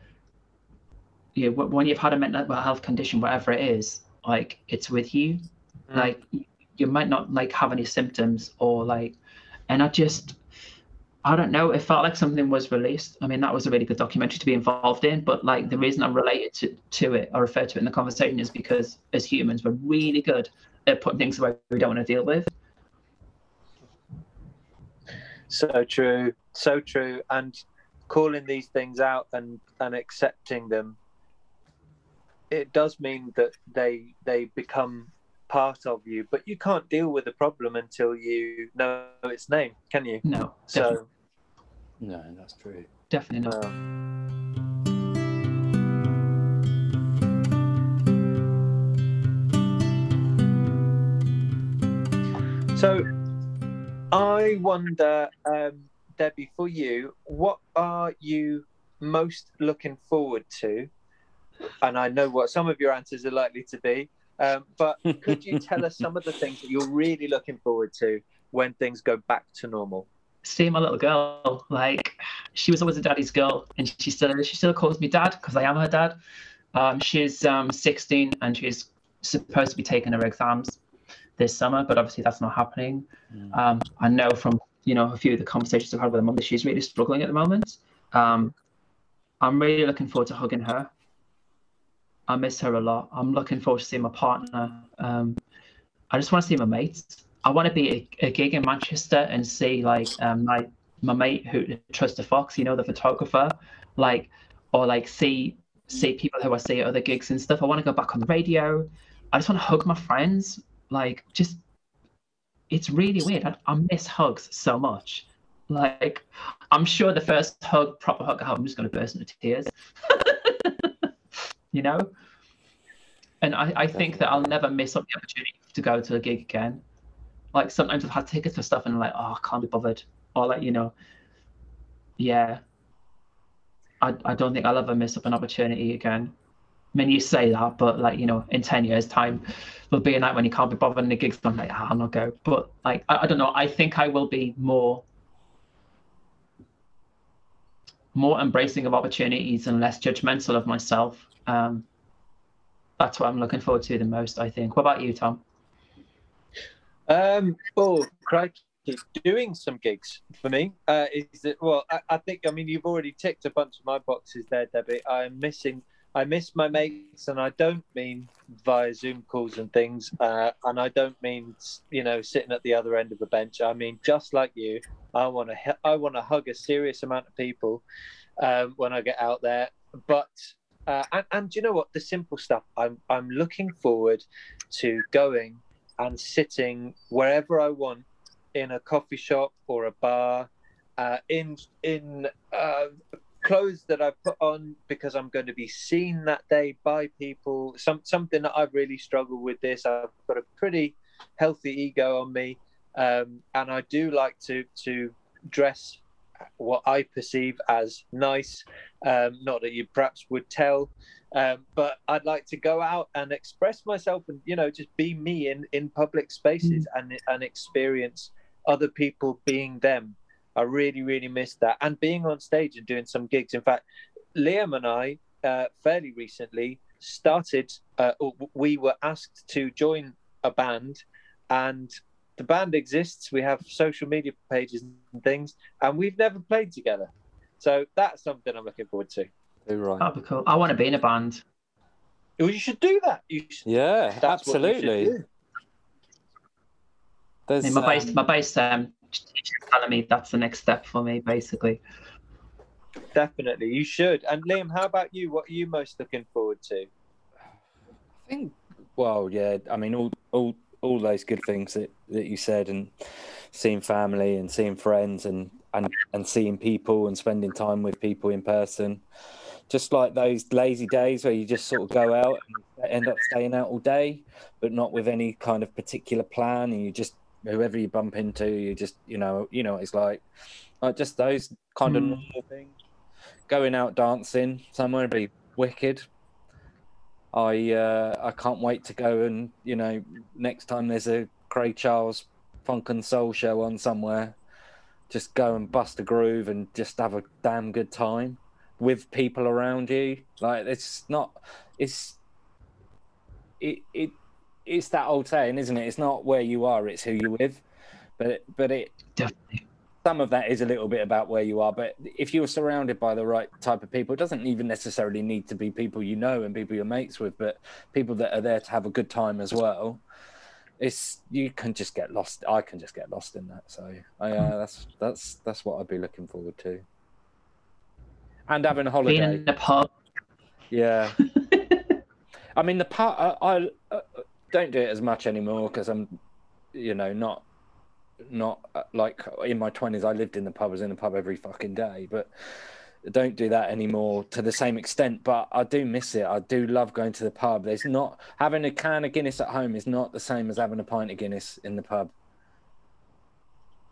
yeah when you've had a mental health condition whatever it is like it's with you mm. like you might not like have any symptoms or like and i just I don't know. It felt like something was released. I mean, that was a really good documentary to be involved in. But like the reason I'm related to, to it or refer to it in the conversation is because as humans, we're really good at putting things away we don't want to deal with. So true, so true, and calling these things out and and accepting them. It does mean that they they become part of you, but you can't deal with the problem until you know its name, can you? No. So no, that's true. Definitely not. so, I wonder, um, Debbie, for you, what are you most looking forward to? And I know what some of your answers are likely to be, um, but could you tell us some of the things that you're really looking forward to when things go back to normal? seeing my little girl. Like she was always a daddy's girl, and she still she still calls me dad because I am her dad. Um, she's um, 16 and she's supposed to be taking her exams this summer, but obviously that's not happening. Mm. Um, I know from you know a few of the conversations I've had with her mum she's really struggling at the moment. Um, I'm really looking forward to hugging her. I miss her a lot. I'm looking forward to seeing my partner. Um, I just want to see my mates. I want to be a, a, gig in Manchester and see like um, my my mate who Trust the Fox, you know, the photographer, like or like see see people who I see at other gigs and stuff. I want to go back on the radio. I just want to hug my friends. Like just it's really weird. I, I miss hugs so much. Like I'm sure the first hug, proper hug I'm just gonna burst into tears. you know? And I, I think that I'll never miss up the opportunity to go to a gig again like sometimes I've had tickets for stuff and I'm like, oh, I can't be bothered. Or like, you know, yeah. I, I don't think I'll ever miss up an opportunity again. I mean, you say that, but like, you know, in 10 years' time, there'll be a night when you can't be bothered and the gigs, I'm like, ah, I'll not go. But like, I, I don't know. I think I will be more, more embracing of opportunities and less judgmental of myself. Um, that's what I'm looking forward to the most, I think. What about you, Tom? Um, oh, crikey. Doing some gigs for me uh, is it? Well, I, I, think I mean you've already ticked a bunch of my boxes there, Debbie. I'm missing. I miss my mates, and I don't mean via Zoom calls and things, uh, and I don't mean you know sitting at the other end of the bench. I mean just like you, I want to I want to hug a serious amount of people um, when I get out there. But uh, and, and you know what? The simple stuff. I'm I'm looking forward to going and sitting wherever I want in a coffee shop or a bar, uh, in in uh, clothes that I put on because I'm going to be seen that day by people. Some something that I've really struggled with. This I've got a pretty healthy ego on me, um, and I do like to to dress what I perceive as nice. Um, not that you perhaps would tell, um, but I'd like to go out and express myself and you know just be me in in public spaces mm. and and experience other people being them. I really really missed that and being on stage and doing some gigs. In fact, Liam and I uh, fairly recently started. Uh, we were asked to join a band and the band exists. We have social media pages and things, and we've never played together. So that's something I'm looking forward to. right. That'd be cool. I want to be in a band. Well, you should do that. You should, yeah, absolutely. There's, I mean, my base, um, my base um, telling me that's the next step for me, basically. Definitely, you should. And Liam, how about you? What are you most looking forward to? I think, well, yeah. I mean, all all all those good things that, that you said and seeing family and seeing friends and, and, and seeing people and spending time with people in person. Just like those lazy days where you just sort of go out and end up staying out all day, but not with any kind of particular plan. And you just, whoever you bump into, you just, you know, you know, it's like, like just those kind of mm. normal things. Going out dancing somewhere would be wicked, I uh, I can't wait to go and you know next time there's a Craig Charles funk and soul show on somewhere, just go and bust a groove and just have a damn good time with people around you. Like it's not it's it it it's that old saying, isn't it? It's not where you are, it's who you're with. But but it definitely some of that is a little bit about where you are, but if you're surrounded by the right type of people, it doesn't even necessarily need to be people you know and people you're mates with, but people that are there to have a good time as well. It's you can just get lost. I can just get lost in that. So I, uh, that's that's that's what I'd be looking forward to. And having a holiday. Being in the pub. Yeah. I mean the pub. I, I uh, don't do it as much anymore because I'm, you know, not not uh, like in my 20s i lived in the pub I was in the pub every fucking day but don't do that anymore to the same extent but i do miss it. I do love going to the pub. There's not having a can of guinness at home is not the same as having a pint of guinness in the pub.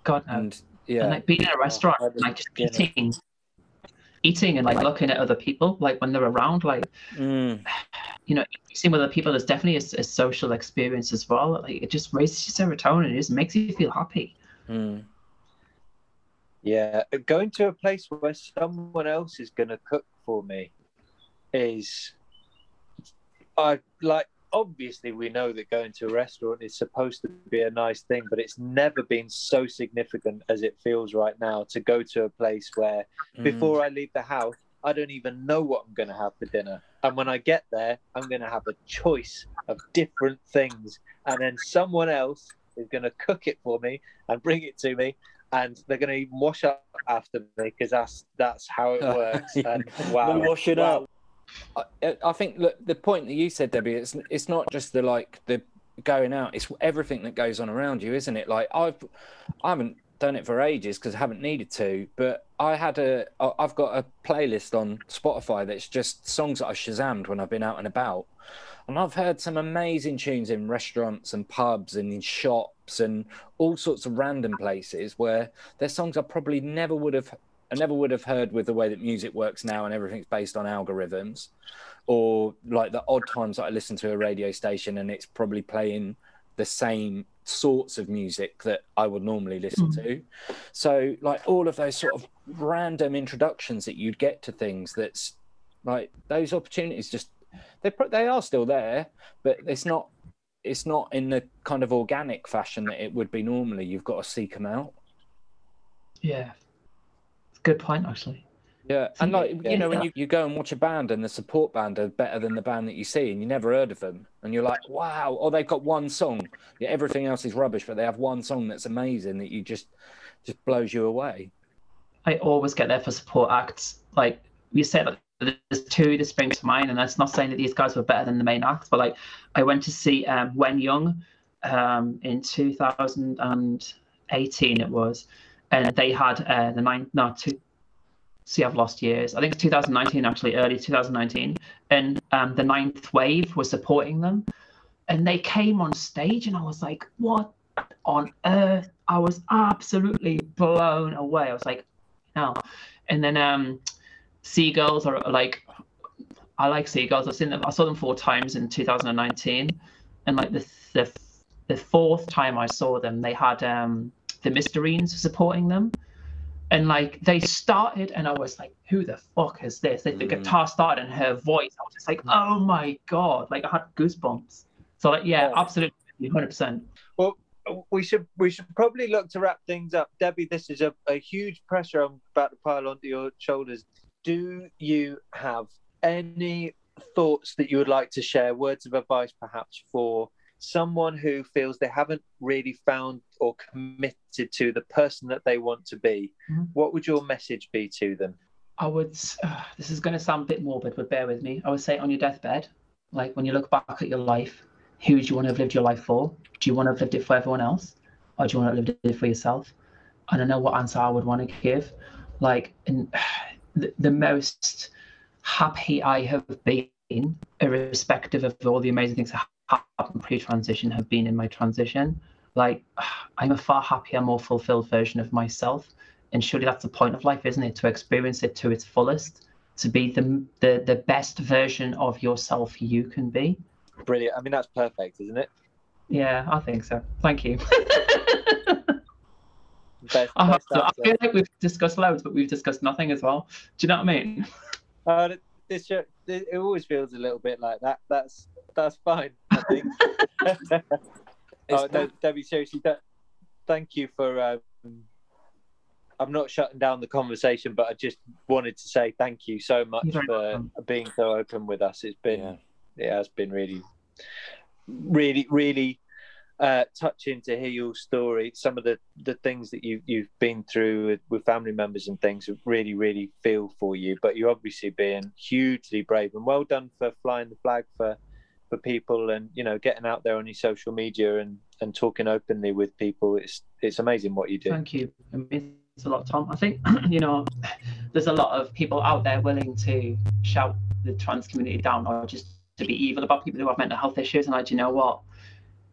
God no. and yeah. And like being in a restaurant like just eating eating and like looking at other people like when they're around like mm. you know seeing with other people is definitely a, a, social experience as well like it just raises your serotonin it just makes you feel happy mm. yeah going to a place where someone else is going to cook for me is i like obviously we know that going to a restaurant is supposed to be a nice thing, but it's never been so significant as it feels right now to go to a place where mm. before I leave the house, I don't even know what I'm going to have for dinner. And when I get there, I'm going to have a choice of different things. And then someone else is going to cook it for me and bring it to me. And they're going to even wash up after me because that's that's how it works. And wow, wash it wow. up. I, think look, the point that you said, Debbie, it's it's not just the like the going out; it's everything that goes on around you, isn't it? Like I've I haven't done it for ages because I haven't needed to, but I had a I've got a playlist on Spotify that's just songs that I shazammed when I've been out and about. And I've heard some amazing tunes in restaurants and pubs and in shops and all sorts of random places where there's songs I probably never would have I never would have heard with the way that music works now and everything's based on algorithms, or like the odd times that I listen to a radio station and it's probably playing the same sorts of music that I would normally listen mm. to. So, like all of those sort of random introductions that you'd get to things, that's like those opportunities just they they are still there, but it's not it's not in the kind of organic fashion that it would be normally. You've got to seek them out. Yeah, good point, actually. Yeah, and like you know, when you, you go and watch a band and the support band are better than the band that you see, and you never heard of them, and you're like, wow, or they've got one song, yeah, everything else is rubbish, but they have one song that's amazing that you just just blows you away. I always get there for support acts. Like you said, there's two that spring to mind, and that's not saying that these guys were better than the main acts, but like I went to see um, Whenyoung um, in 2018, it was, and they had uh, the nine, no, two, see, I've lost years. I think it's 2019, actually, early 2019, and um, the Ninth Wave was supporting them, and they came on stage, and I was like, what on earth? I was absolutely blown away. I was like, no, and then um Sea Girls are like I like Sea Girls. I've seen them. I saw them four times in 2019, and like the the, the fourth time I saw them, they had um, the Mysterines supporting them, and like they started, and I was like, "Who the fuck is this?" Like, the mm. guitar started, and her voice. I was just like, "Oh my god!" Like I had goosebumps. So like, yeah, yeah. absolutely, 100. percent Well, we should we should probably look to wrap things up. Debbie, this is a, a huge pressure I'm about to pile onto your shoulders do you have any thoughts that you would like to share, words of advice perhaps for someone who feels they haven't really found or committed to the person that they want to be? Mm-hmm. What would your message be to them? I would, uh, this is going to sound a bit morbid, but bear with me. I would say on your deathbed, like when you look back at your life, who do you want to have lived your life for? Do you want to have lived it for everyone else? Or do you want to have lived it for yourself? I don't know what answer I would want to give. Like, in, the, the most happy I have been, irrespective of all the amazing things that happened pre-transition, have been in my transition. Like I'm a far happier, more fulfilled version of myself, and surely that's the point of life, isn't it? To experience it to its fullest, to be the the the best version of yourself you can be. Brilliant. I mean, that's perfect, isn't it? Yeah, I think so. Thank you. Best, I, best I feel like we've discussed loads, but we've discussed nothing as well. Do you know what I mean? Uh, this show, it always feels a little bit like that. That's that's fine. I think. oh, no, Debbie, seriously, that, thank you for. Um, I'm not shutting down the conversation, but I just wanted to say thank you so much for welcome. being so open with us. It's been, yeah. it has been really, really, really uh, touching to hear your story. Some of the, the things that you you've been through with, with family members and things really really feel for you. But you're obviously being hugely brave and well done for flying the flag for for people and you know getting out there on your social media and and talking openly with people. It's it's amazing what you do. Thank you. It means a lot, Tom. I think you know there's a lot of people out there willing to shout the trans community down or just to be evil about people who have mental health issues. And I, do you know what?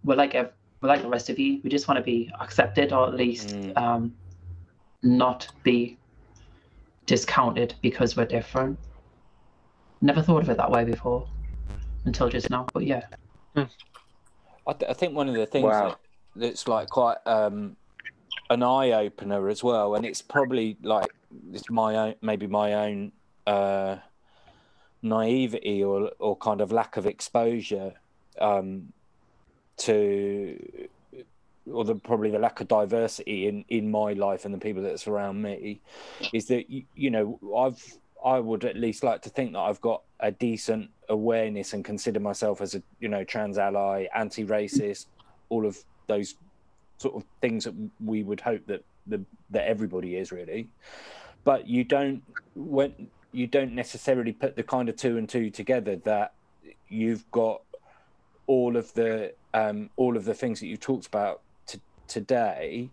we're like a, we're like the rest of you. We just want to be accepted, or at least mm. um, not be discounted because we're different. Never thought of it that way before until just now. But yeah, mm. I, th- I, think one of the things wow. that, that's like quite um, an eye opener as well, and it's probably like it's my own, maybe my own uh, naivety or or kind of lack of exposure. Um, to or the probably the lack of diversity in in my life and the people that surround me is that you, you know I've I would at least like to think that I've got a decent awareness and consider myself as a you know trans ally, anti-racist, all of those sort of things that we would hope that the that everybody is really. But you don't when you don't necessarily put the kind of two and two together that you've got all of the um, all of the things that you talked about t- today,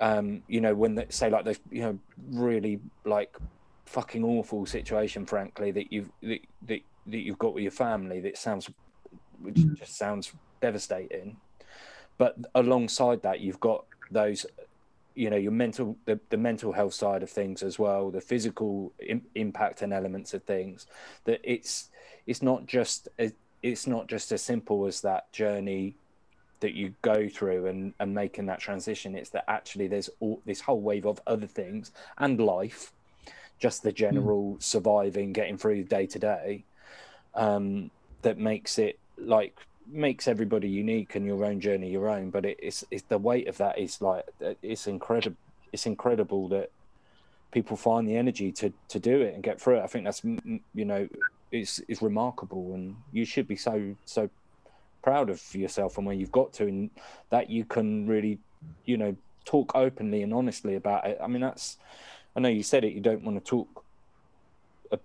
um, you know, when they say like those, you know, really like fucking awful situation, frankly, that you've that, that, that you've got with your family, that sounds, which mm. just sounds devastating. But alongside that, you've got those, you know, your mental, the, the mental health side of things as well, the physical Im- impact and elements of things. That it's it's not just a, it's not just as simple as that journey that you go through and, and making that transition. It's that actually there's all this whole wave of other things and life, just the general mm. surviving, getting through day to day, um, that makes it like makes everybody unique and your own journey your own. But it, it's it's the weight of that is like it's incredible. It's incredible that people find the energy to to do it and get through it. I think that's you know is is remarkable, and you should be so so proud of yourself and where you've got to, and that you can really you know talk openly and honestly about it. I mean, that's I know you said it. You don't want to talk. Uh,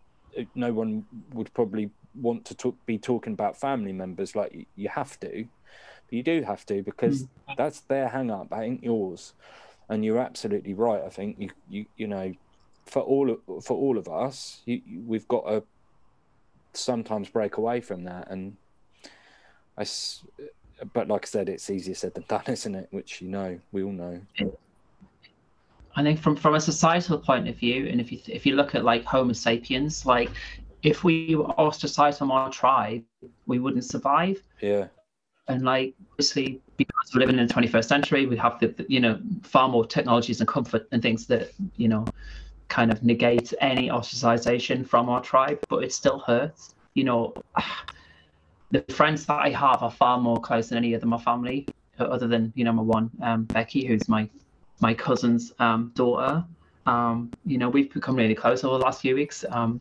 no one would probably want to talk, be talking about family members like you have to, but you do have to because mm. that's their hang up. That ain't yours and you're absolutely right. I think you you you know, for all of, for all of us, you, we've got to sometimes break away from that. And I, but like I said, it's easier said than done, isn't it? Which you know, we all know. I think from from a societal point of view, and if you if you look at like Homo sapiens, like if we were ostracized from our tribe, we wouldn't survive. Yeah. And like obviously because we're living in the 21st century, we have the, you know far more technologies and comfort and things that you know kind of negate any ostracization from our tribe, but it still hurts. You know, the friends that I have are far more close than any of my family, other than you know my one um, Becky, who's my my cousin's um, daughter. Um, you know, we've become really close over the last few weeks. Um,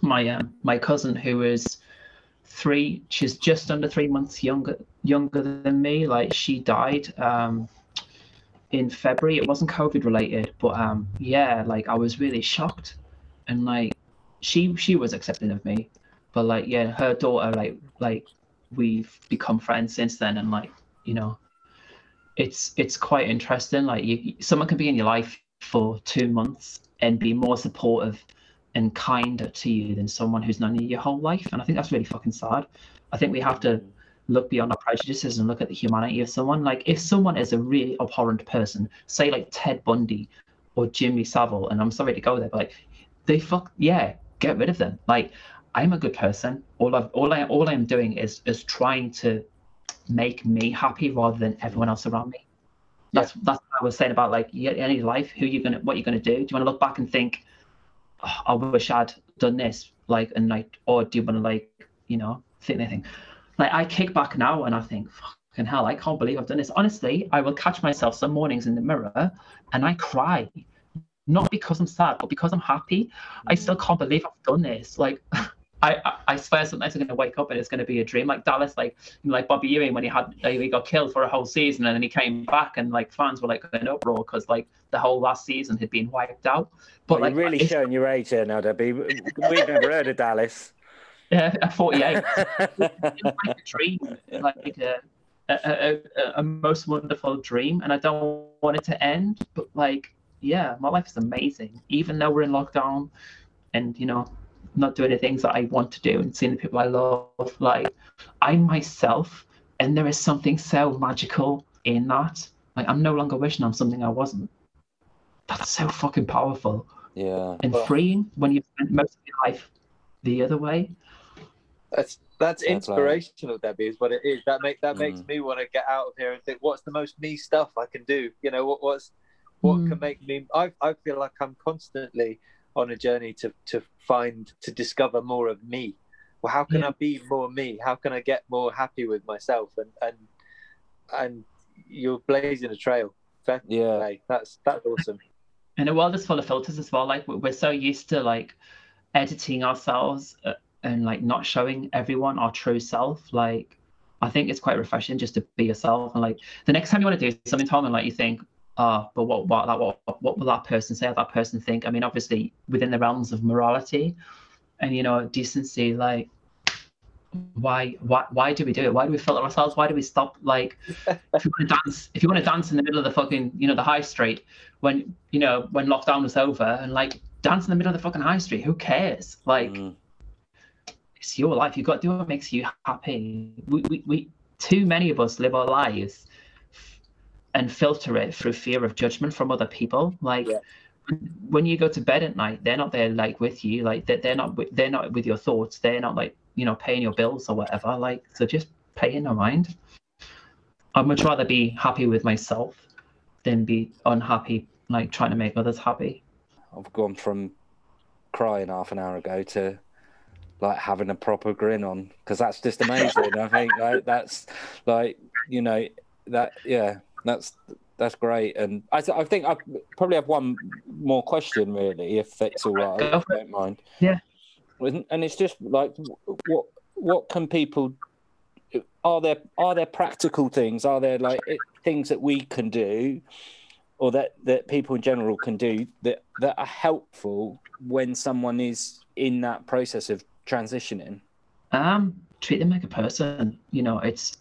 my uh, my cousin, who is three she's just under three months younger younger than me. Like she died um in february. It wasn't covid related but um yeah like i was really shocked. And like she she was accepting of me. But like yeah her daughter like like we've become friends since then. And like you know it's it's quite interesting like you someone can be in your life for two months and be more supportive and kinder to you than someone who's known you your whole life. And I think that's really fucking sad. I think we have to look beyond our prejudices and look at the humanity of someone. Like if someone is a really abhorrent person, say like Ted Bundy or Jimmy Savile, and I'm sorry to go there, but like they fuck yeah, get rid of them. Like I'm a good person. All I've all I all I'm doing is is trying to make me happy rather than everyone else around me. That's yeah. that's what I was saying about like any life. Who you're gonna what you're gonna do? Do you want to look back and think, oh, I wish I'd done this, like, and like, or do you want to like, you know, think anything? Like, I kick back now and I think, fucking hell, I can't believe I've done this. Honestly, I will catch myself some mornings in the mirror and I cry, not because I'm sad, but because I'm happy. I mm-hmm. still can't believe I've done this. Like, I, I swear sometimes I'm gonna wake up and it's gonna be a dream. Like Dallas, like like Bobby Ewing when he had he got killed for a whole season and then he came back and like fans were like in uproar because like the whole last season had been wiped out. But well, like, you're really showing your age here now, Debbie. We've never heard of Dallas. Yeah, at 48. like a dream, like a, a, a, a most wonderful dream, and I don't want it to end. But like, yeah, my life is amazing, even though we're in lockdown, and you know not doing the things that I want to do and seeing the people I love. Like I'm myself, and there is something so magical in that. Like I'm no longer wishing I'm something I wasn't. That's so fucking powerful. Yeah. And well, freeing when you've spent most of your life the other way. That's that's, inspirational, Debbie, is what it is. That make that mm. makes me want to get out of here and think, what's the most me stuff I can do? You know, what what's what mm. can make me I I feel like I'm constantly on a journey to to find to discover more of me. Well how can yeah. i be more me? How can i get more happy with myself? And and and you're blazing a trail. Yeah. that's that's awesome. And the world is full of filters as well. Like we're so used to like editing ourselves uh, and like not showing everyone our true self. Like i think it's quite refreshing just to be yourself. And like the next time you want to do something tom and like you think oh, but what what that what what will that person say? What that person think? I mean, obviously within the realms of morality and you know decency, like why why why do we do it? Why do we filter ourselves? Why do we stop? Like, if you want to dance, if you want to dance in the middle of the fucking you know the high street when you know when lockdown was over and like dance in the middle of the fucking high street, who cares? Like. Mm. It's your life. You've got to do what makes you happy. We, we, we, too many of us live our lives and filter it through fear of judgment from other people. Like yeah. when you go to bed at night, they're not there like with you. Like they're, they're not they're not with your thoughts. They're not like you know paying your bills or whatever. Like so, just pay in your mind. I'd much rather be happy with myself than be unhappy, like trying to make others happy. I've gone from crying half an hour ago to like having a proper grin on because that's just amazing. I think like that's like you know that yeah that's that's great. And I, th- I think I probably have one more question, really, if it's all right. If don't mind. Yeah. And it's just like, what what can people? Are there are there practical things? Are there like things that we can do, or that that people in general can do that that are helpful when someone is in that process of transitioning? Um, treat them like a person. You know, it's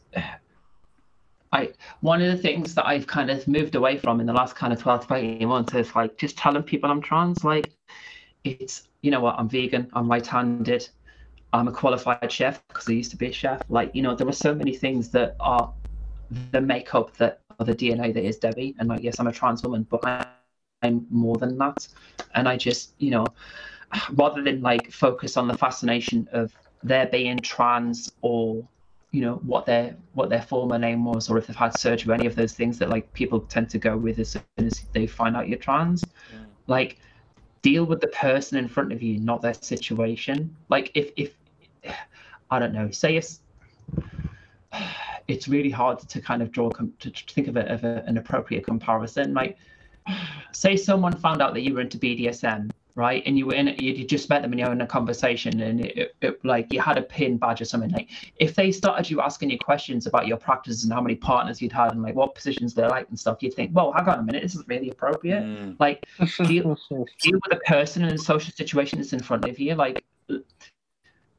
I one of the things that I've kind of moved away from in the last kind of 12 to 18 months is like just telling people I'm trans. Like it's you know what, I'm vegan, I'm right-handed, I'm a qualified chef because I used to be a chef. Like, you know, there are so many things that are the makeup that are the DNA that is Debbie. And like, yes, I'm a trans woman, but I'm more than that. And I just, you know, rather than like focus on the fascination of there being trans or you know what their what their former name was or if they've had surgery or any of those things that like people tend to go with as soon as they find out you're trans. Mm. like deal with the person in front of you not their situation. Like if if i don't know say it's it's really hard to kind of draw to think of it of a, an appropriate comparison. Like say someone found out that you were into bdsm right? And you were in it, you just met them and you're in a conversation and it, it, it, like you had a pin badge or something. Like if they started you asking you questions about your practices and how many partners you'd had and like what positions they're like and stuff, you'd think, well, hang on a minute, this is really appropriate. Mm. Like deal, deal with a person in a social situation that's in front of you, like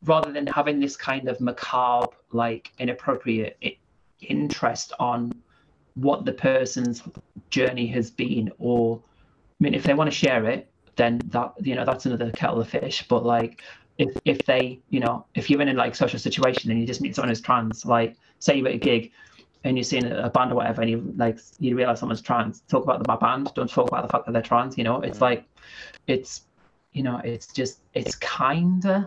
rather than having this kind of macabre, like inappropriate interest on what the person's journey has been or I mean, if they want to share it, then that you know that's another kettle of fish. But like if if they you know if you're in a like social situation and you just meet someone who's trans, like say you're at a gig and you're seeing a band or whatever, and you like you realize someone's trans, talk about the band. Don't talk about the fact that they're trans. You know, it's like it's you know it's just it's kinda.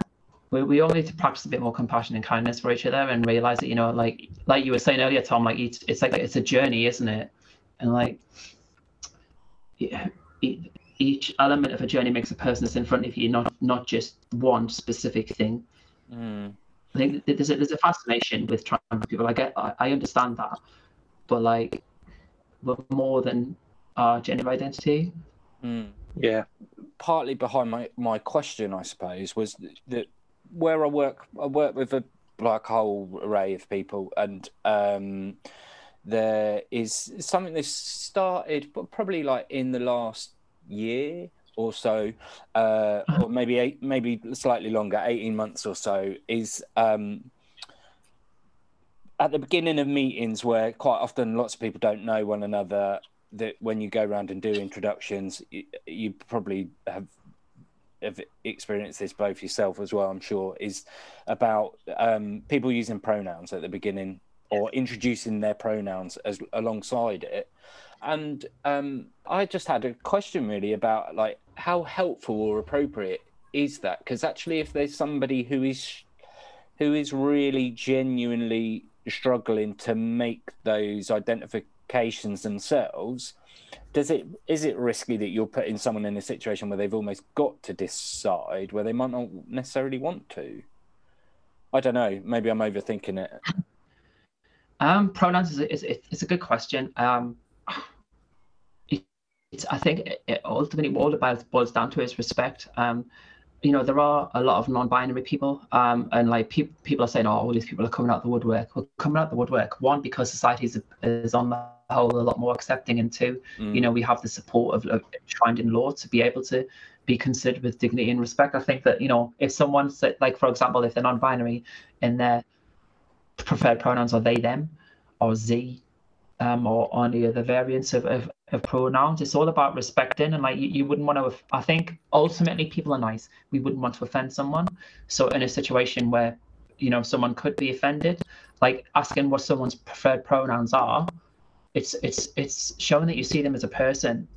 We, we all need to practice a bit more compassion and kindness for each other and realize that you know like like you were saying earlier tom like it's, it's like it's a journey isn't it and like yeah, it, each element of a journey makes a person that's in front of you, not not just one specific thing. Mm. I think there's a, there's a fascination with trans people. I get, I, I understand that, but like, we're more than our gender identity. Mm. Yeah, partly behind my my question, I suppose, was that where I work, I work with a like whole array of people, and um, there is something that started, but probably like in the last year or so, uh, or maybe eight, maybe slightly longer, eighteen months or so, is um, at the beginning of meetings where quite often lots of people don't know one another. That when you go around and do introductions, you, you probably have have experienced this both yourself as well. I'm sure is about um, people using pronouns at the beginning or introducing their pronouns as alongside it and um, I just had a question really about like how helpful or appropriate is that? Because actually, if there's somebody who is who is really genuinely struggling to make those identifications themselves, does it is it risky that you're putting someone in a situation where they've almost got to decide where they might not necessarily want to? I don't know. Maybe I'm overthinking it. Um, pronouns is, is, is a good question. Um, it's I think it, ultimately all about boils down to is respect. Um, you know, there are a lot of non-binary people, um, and like pe- people are saying, "Oh, all these people are coming out the woodwork." Well, coming out the woodwork, one because society is, is on the whole a lot more accepting, and two, mm. you know, we have the support of, of enshrined in law to be able to be considered with dignity and respect. I think that you know, if someone said, like for example, if they're non-binary and their preferred pronouns are they, them, or z, um, or any other variants of, of, of pronouns. It's all about respecting and like you, you wouldn't want to. I think ultimately people are nice. We wouldn't want to offend someone. So in a situation where you know someone could be offended, like asking what someone's preferred pronouns are, it's it's it's showing that you see them as a person.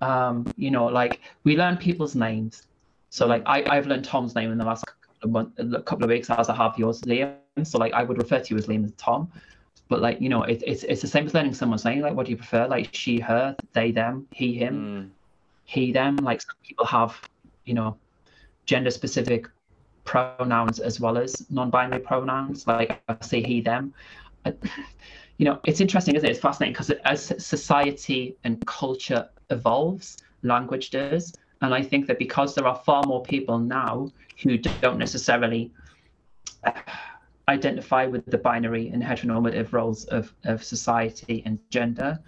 Um, you know, like we learn people's names. So like I, I've learned Tom's name in the last couple of weeks as I have yours, Liam. So like I would refer to you as Liam as Tom but like you know it, it's it's the same as learning someone's name like what do you prefer like she her they them he him mm. he them like some people have you know gender specific pronouns as well as non-binary pronouns like i say he them you know, it's interesting, isn't it? It's fascinating because as society and culture evolves, language does. And I think that because there are far more people now who don't necessarily identify with the binary and heteronormative roles of, of society and gender,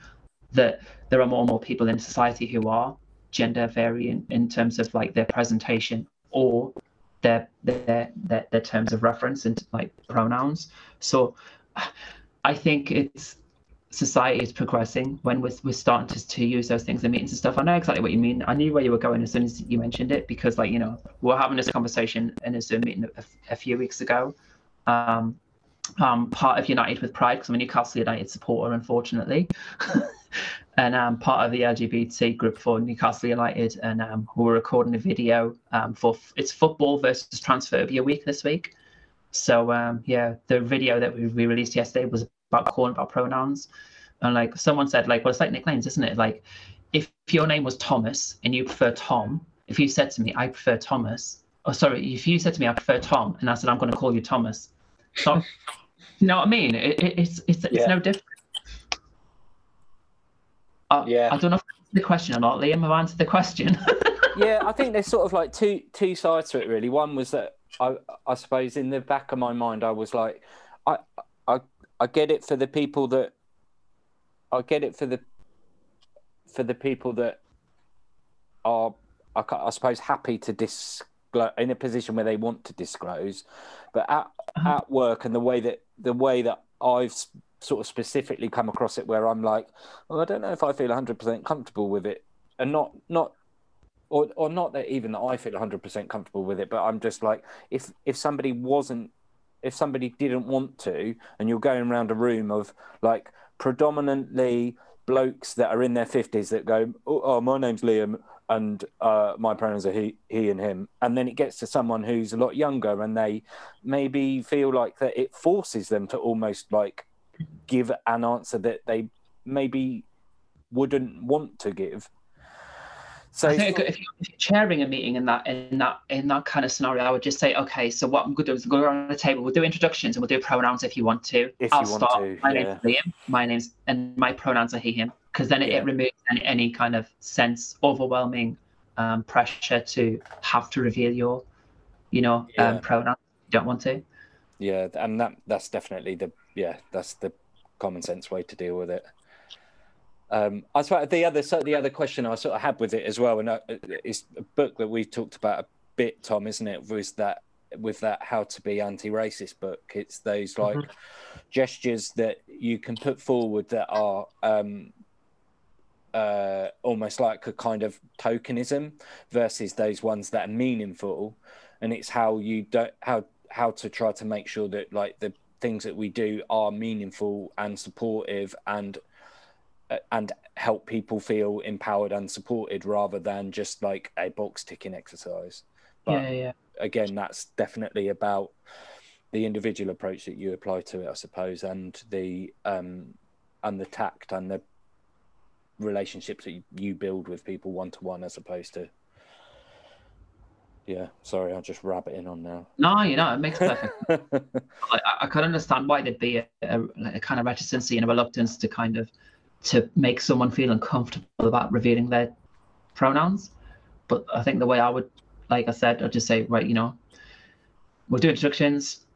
that there are more and more people in society who are gender variant in terms of like their presentation or their their their, their terms of reference and like pronouns. So I think it's society is progressing when we're, we're starting to, to use those things in meetings and stuff. I know exactly what you mean. I knew where you were going as soon as you mentioned it because, like, you know, we are having this conversation in a Zoom meeting a, a few weeks ago. Um, um, part of United with Pride because I'm a Newcastle United supporter, unfortunately. and um, part of the LGBT group for Newcastle United, and um, we were recording a video um, for it's football versus transphobia week this week. So um, yeah, the video that we, we released yesterday was about calling about pronouns, and like someone said, like well, it's like nicknames, isn't it? Like if your name was Thomas and you prefer Tom, if you said to me, I prefer Thomas, or sorry, if you said to me, I prefer Tom, and I said, I'm going to call you Thomas. So, you know what I mean? It, it, it's it's it's no different. Uh, yeah. I don't know if the question or not, Liam. Have answered the question? yeah, I think there's sort of like two two sides to it really. One was that I I suppose in the back of my mind I was like, I I I get it for the people that I get it for the for the people that are I, I suppose happy to disclose in a position where they want to disclose, but at uh-huh. at work and the way that the way that I've sort of specifically come across it where I'm like, well, I don't know if I feel 100% comfortable with it, and not not or or not that even that I feel 100% comfortable with it, but I'm just like, if if somebody wasn't, if somebody didn't want to, and you're going around a room of like predominantly blokes that are in their 50s that go, oh, oh my name's Liam and uh, my pronouns are he, he and him. And then it gets to someone who's a lot younger and they maybe feel like that it forces them to almost like give an answer that they maybe wouldn't want to give. So I think if, you're chairing a meeting in that in that in that kind of scenario, I would just say, okay, so what I'm going to do is go around the table. We'll do introductions and we'll do pronouns if you want to. If I'll start. To, my yeah. name's Liam. My name's and my pronouns are he him because then it, yeah. it removes any, any, kind of sense overwhelming um, pressure to have to reveal your, you know, um, yeah. um, pronoun. You don't want to. Yeah, and that that's definitely the yeah that's the common sense way to deal with it. Um, I suppose the other so the other question I sort of had with it as well, and uh, it's a book that we talked about a bit, Tom, isn't it? Was that with that how to be anti-racist book? It's those like mm-hmm. gestures that you can put forward that are um, uh, almost like a kind of tokenism versus those ones that are meaningful, and it's how you don't how how to try to make sure that like the things that we do are meaningful and supportive and uh, and help people feel empowered and supported rather than just like a box ticking exercise but yeah, yeah. again that's definitely about the individual approach that you apply to it i suppose and the um and the tact and the relationships that you build with people one to one as opposed to yeah, sorry, I'll just wrap it in on now. No, you know, it makes perfect. I, I can understand why there'd be a, a, a, kind of reticency and a reluctance to kind of to make someone feel uncomfortable about revealing their pronouns. But I think the way I would, like I said, I'd just say, right, you know, we'll do instructions.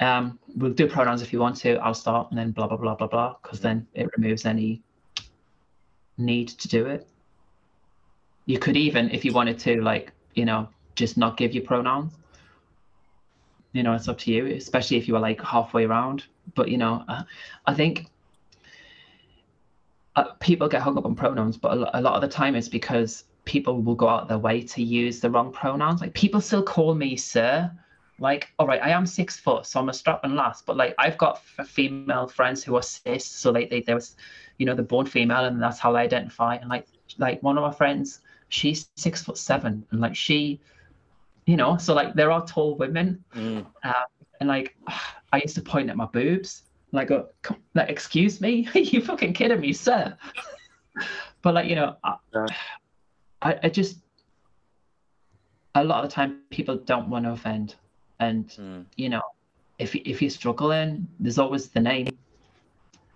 Um, we'll do pronouns if you want to. I'll start and then blah blah blah blah blah, because then it removes any need to do it. You could even, if you wanted to, like, you know, just not give you pronouns. You know, it's up to you, especially if you were like halfway around. But you know, uh, I think uh, people get hung up on pronouns, but a, a lot of the time it's because people will go out their way to use the wrong pronouns. Like people still call me sir. Like, all right, I am six foot, so I'm a strap and last. But like, I've got f- female friends who are cis, so like they, they was, you know, they're born female, and that's how they identify. And like, like one of my friends, she's six foot seven, and like she you know so like there are tall women mm. uh, and like i used to point at my boobs like go like excuse me are you fucking kidding me sir but like you know I, I, I just a lot of the time people don't want to offend and mm. you know if if you're struggling there's always the name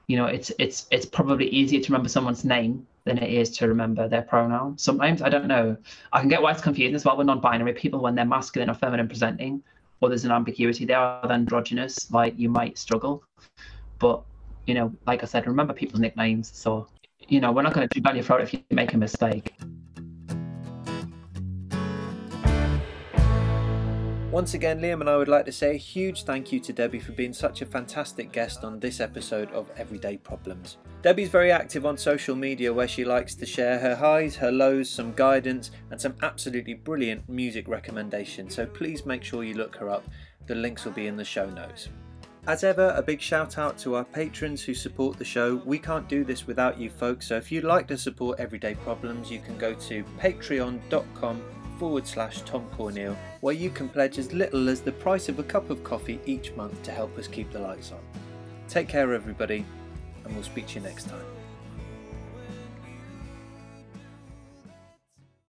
you know, it's it's it's probably easier to remember someone's name than it is to remember their pronoun. Sometimes I don't know. I can get why it's confusing as well with non-binary people when they're masculine or feminine presenting, or there's an ambiguity there, or androgynous, like you might struggle. But you know, like I said, remember people's nicknames. So you know, we're not going to do down your throat if you make a mistake. Once again, Liam and I would like to say a huge thank you to Debbie for being such a fantastic guest on this episode of Everyday Problems. Debbie's very active on social media where she likes to share her highs, her lows, some guidance, and some absolutely brilliant music recommendations. So please make sure you look her up. The links will be in the show notes. As ever, a big shout out to our patrons who support the show. We can't do this without you folks, so if you'd like to support Everyday Problems, you can go to patreon.com forward slash Tom Corneill, where you can pledge as little as the price of a cup of coffee each month to help us keep the lights on. Take care, everybody, and we'll speak to you next time.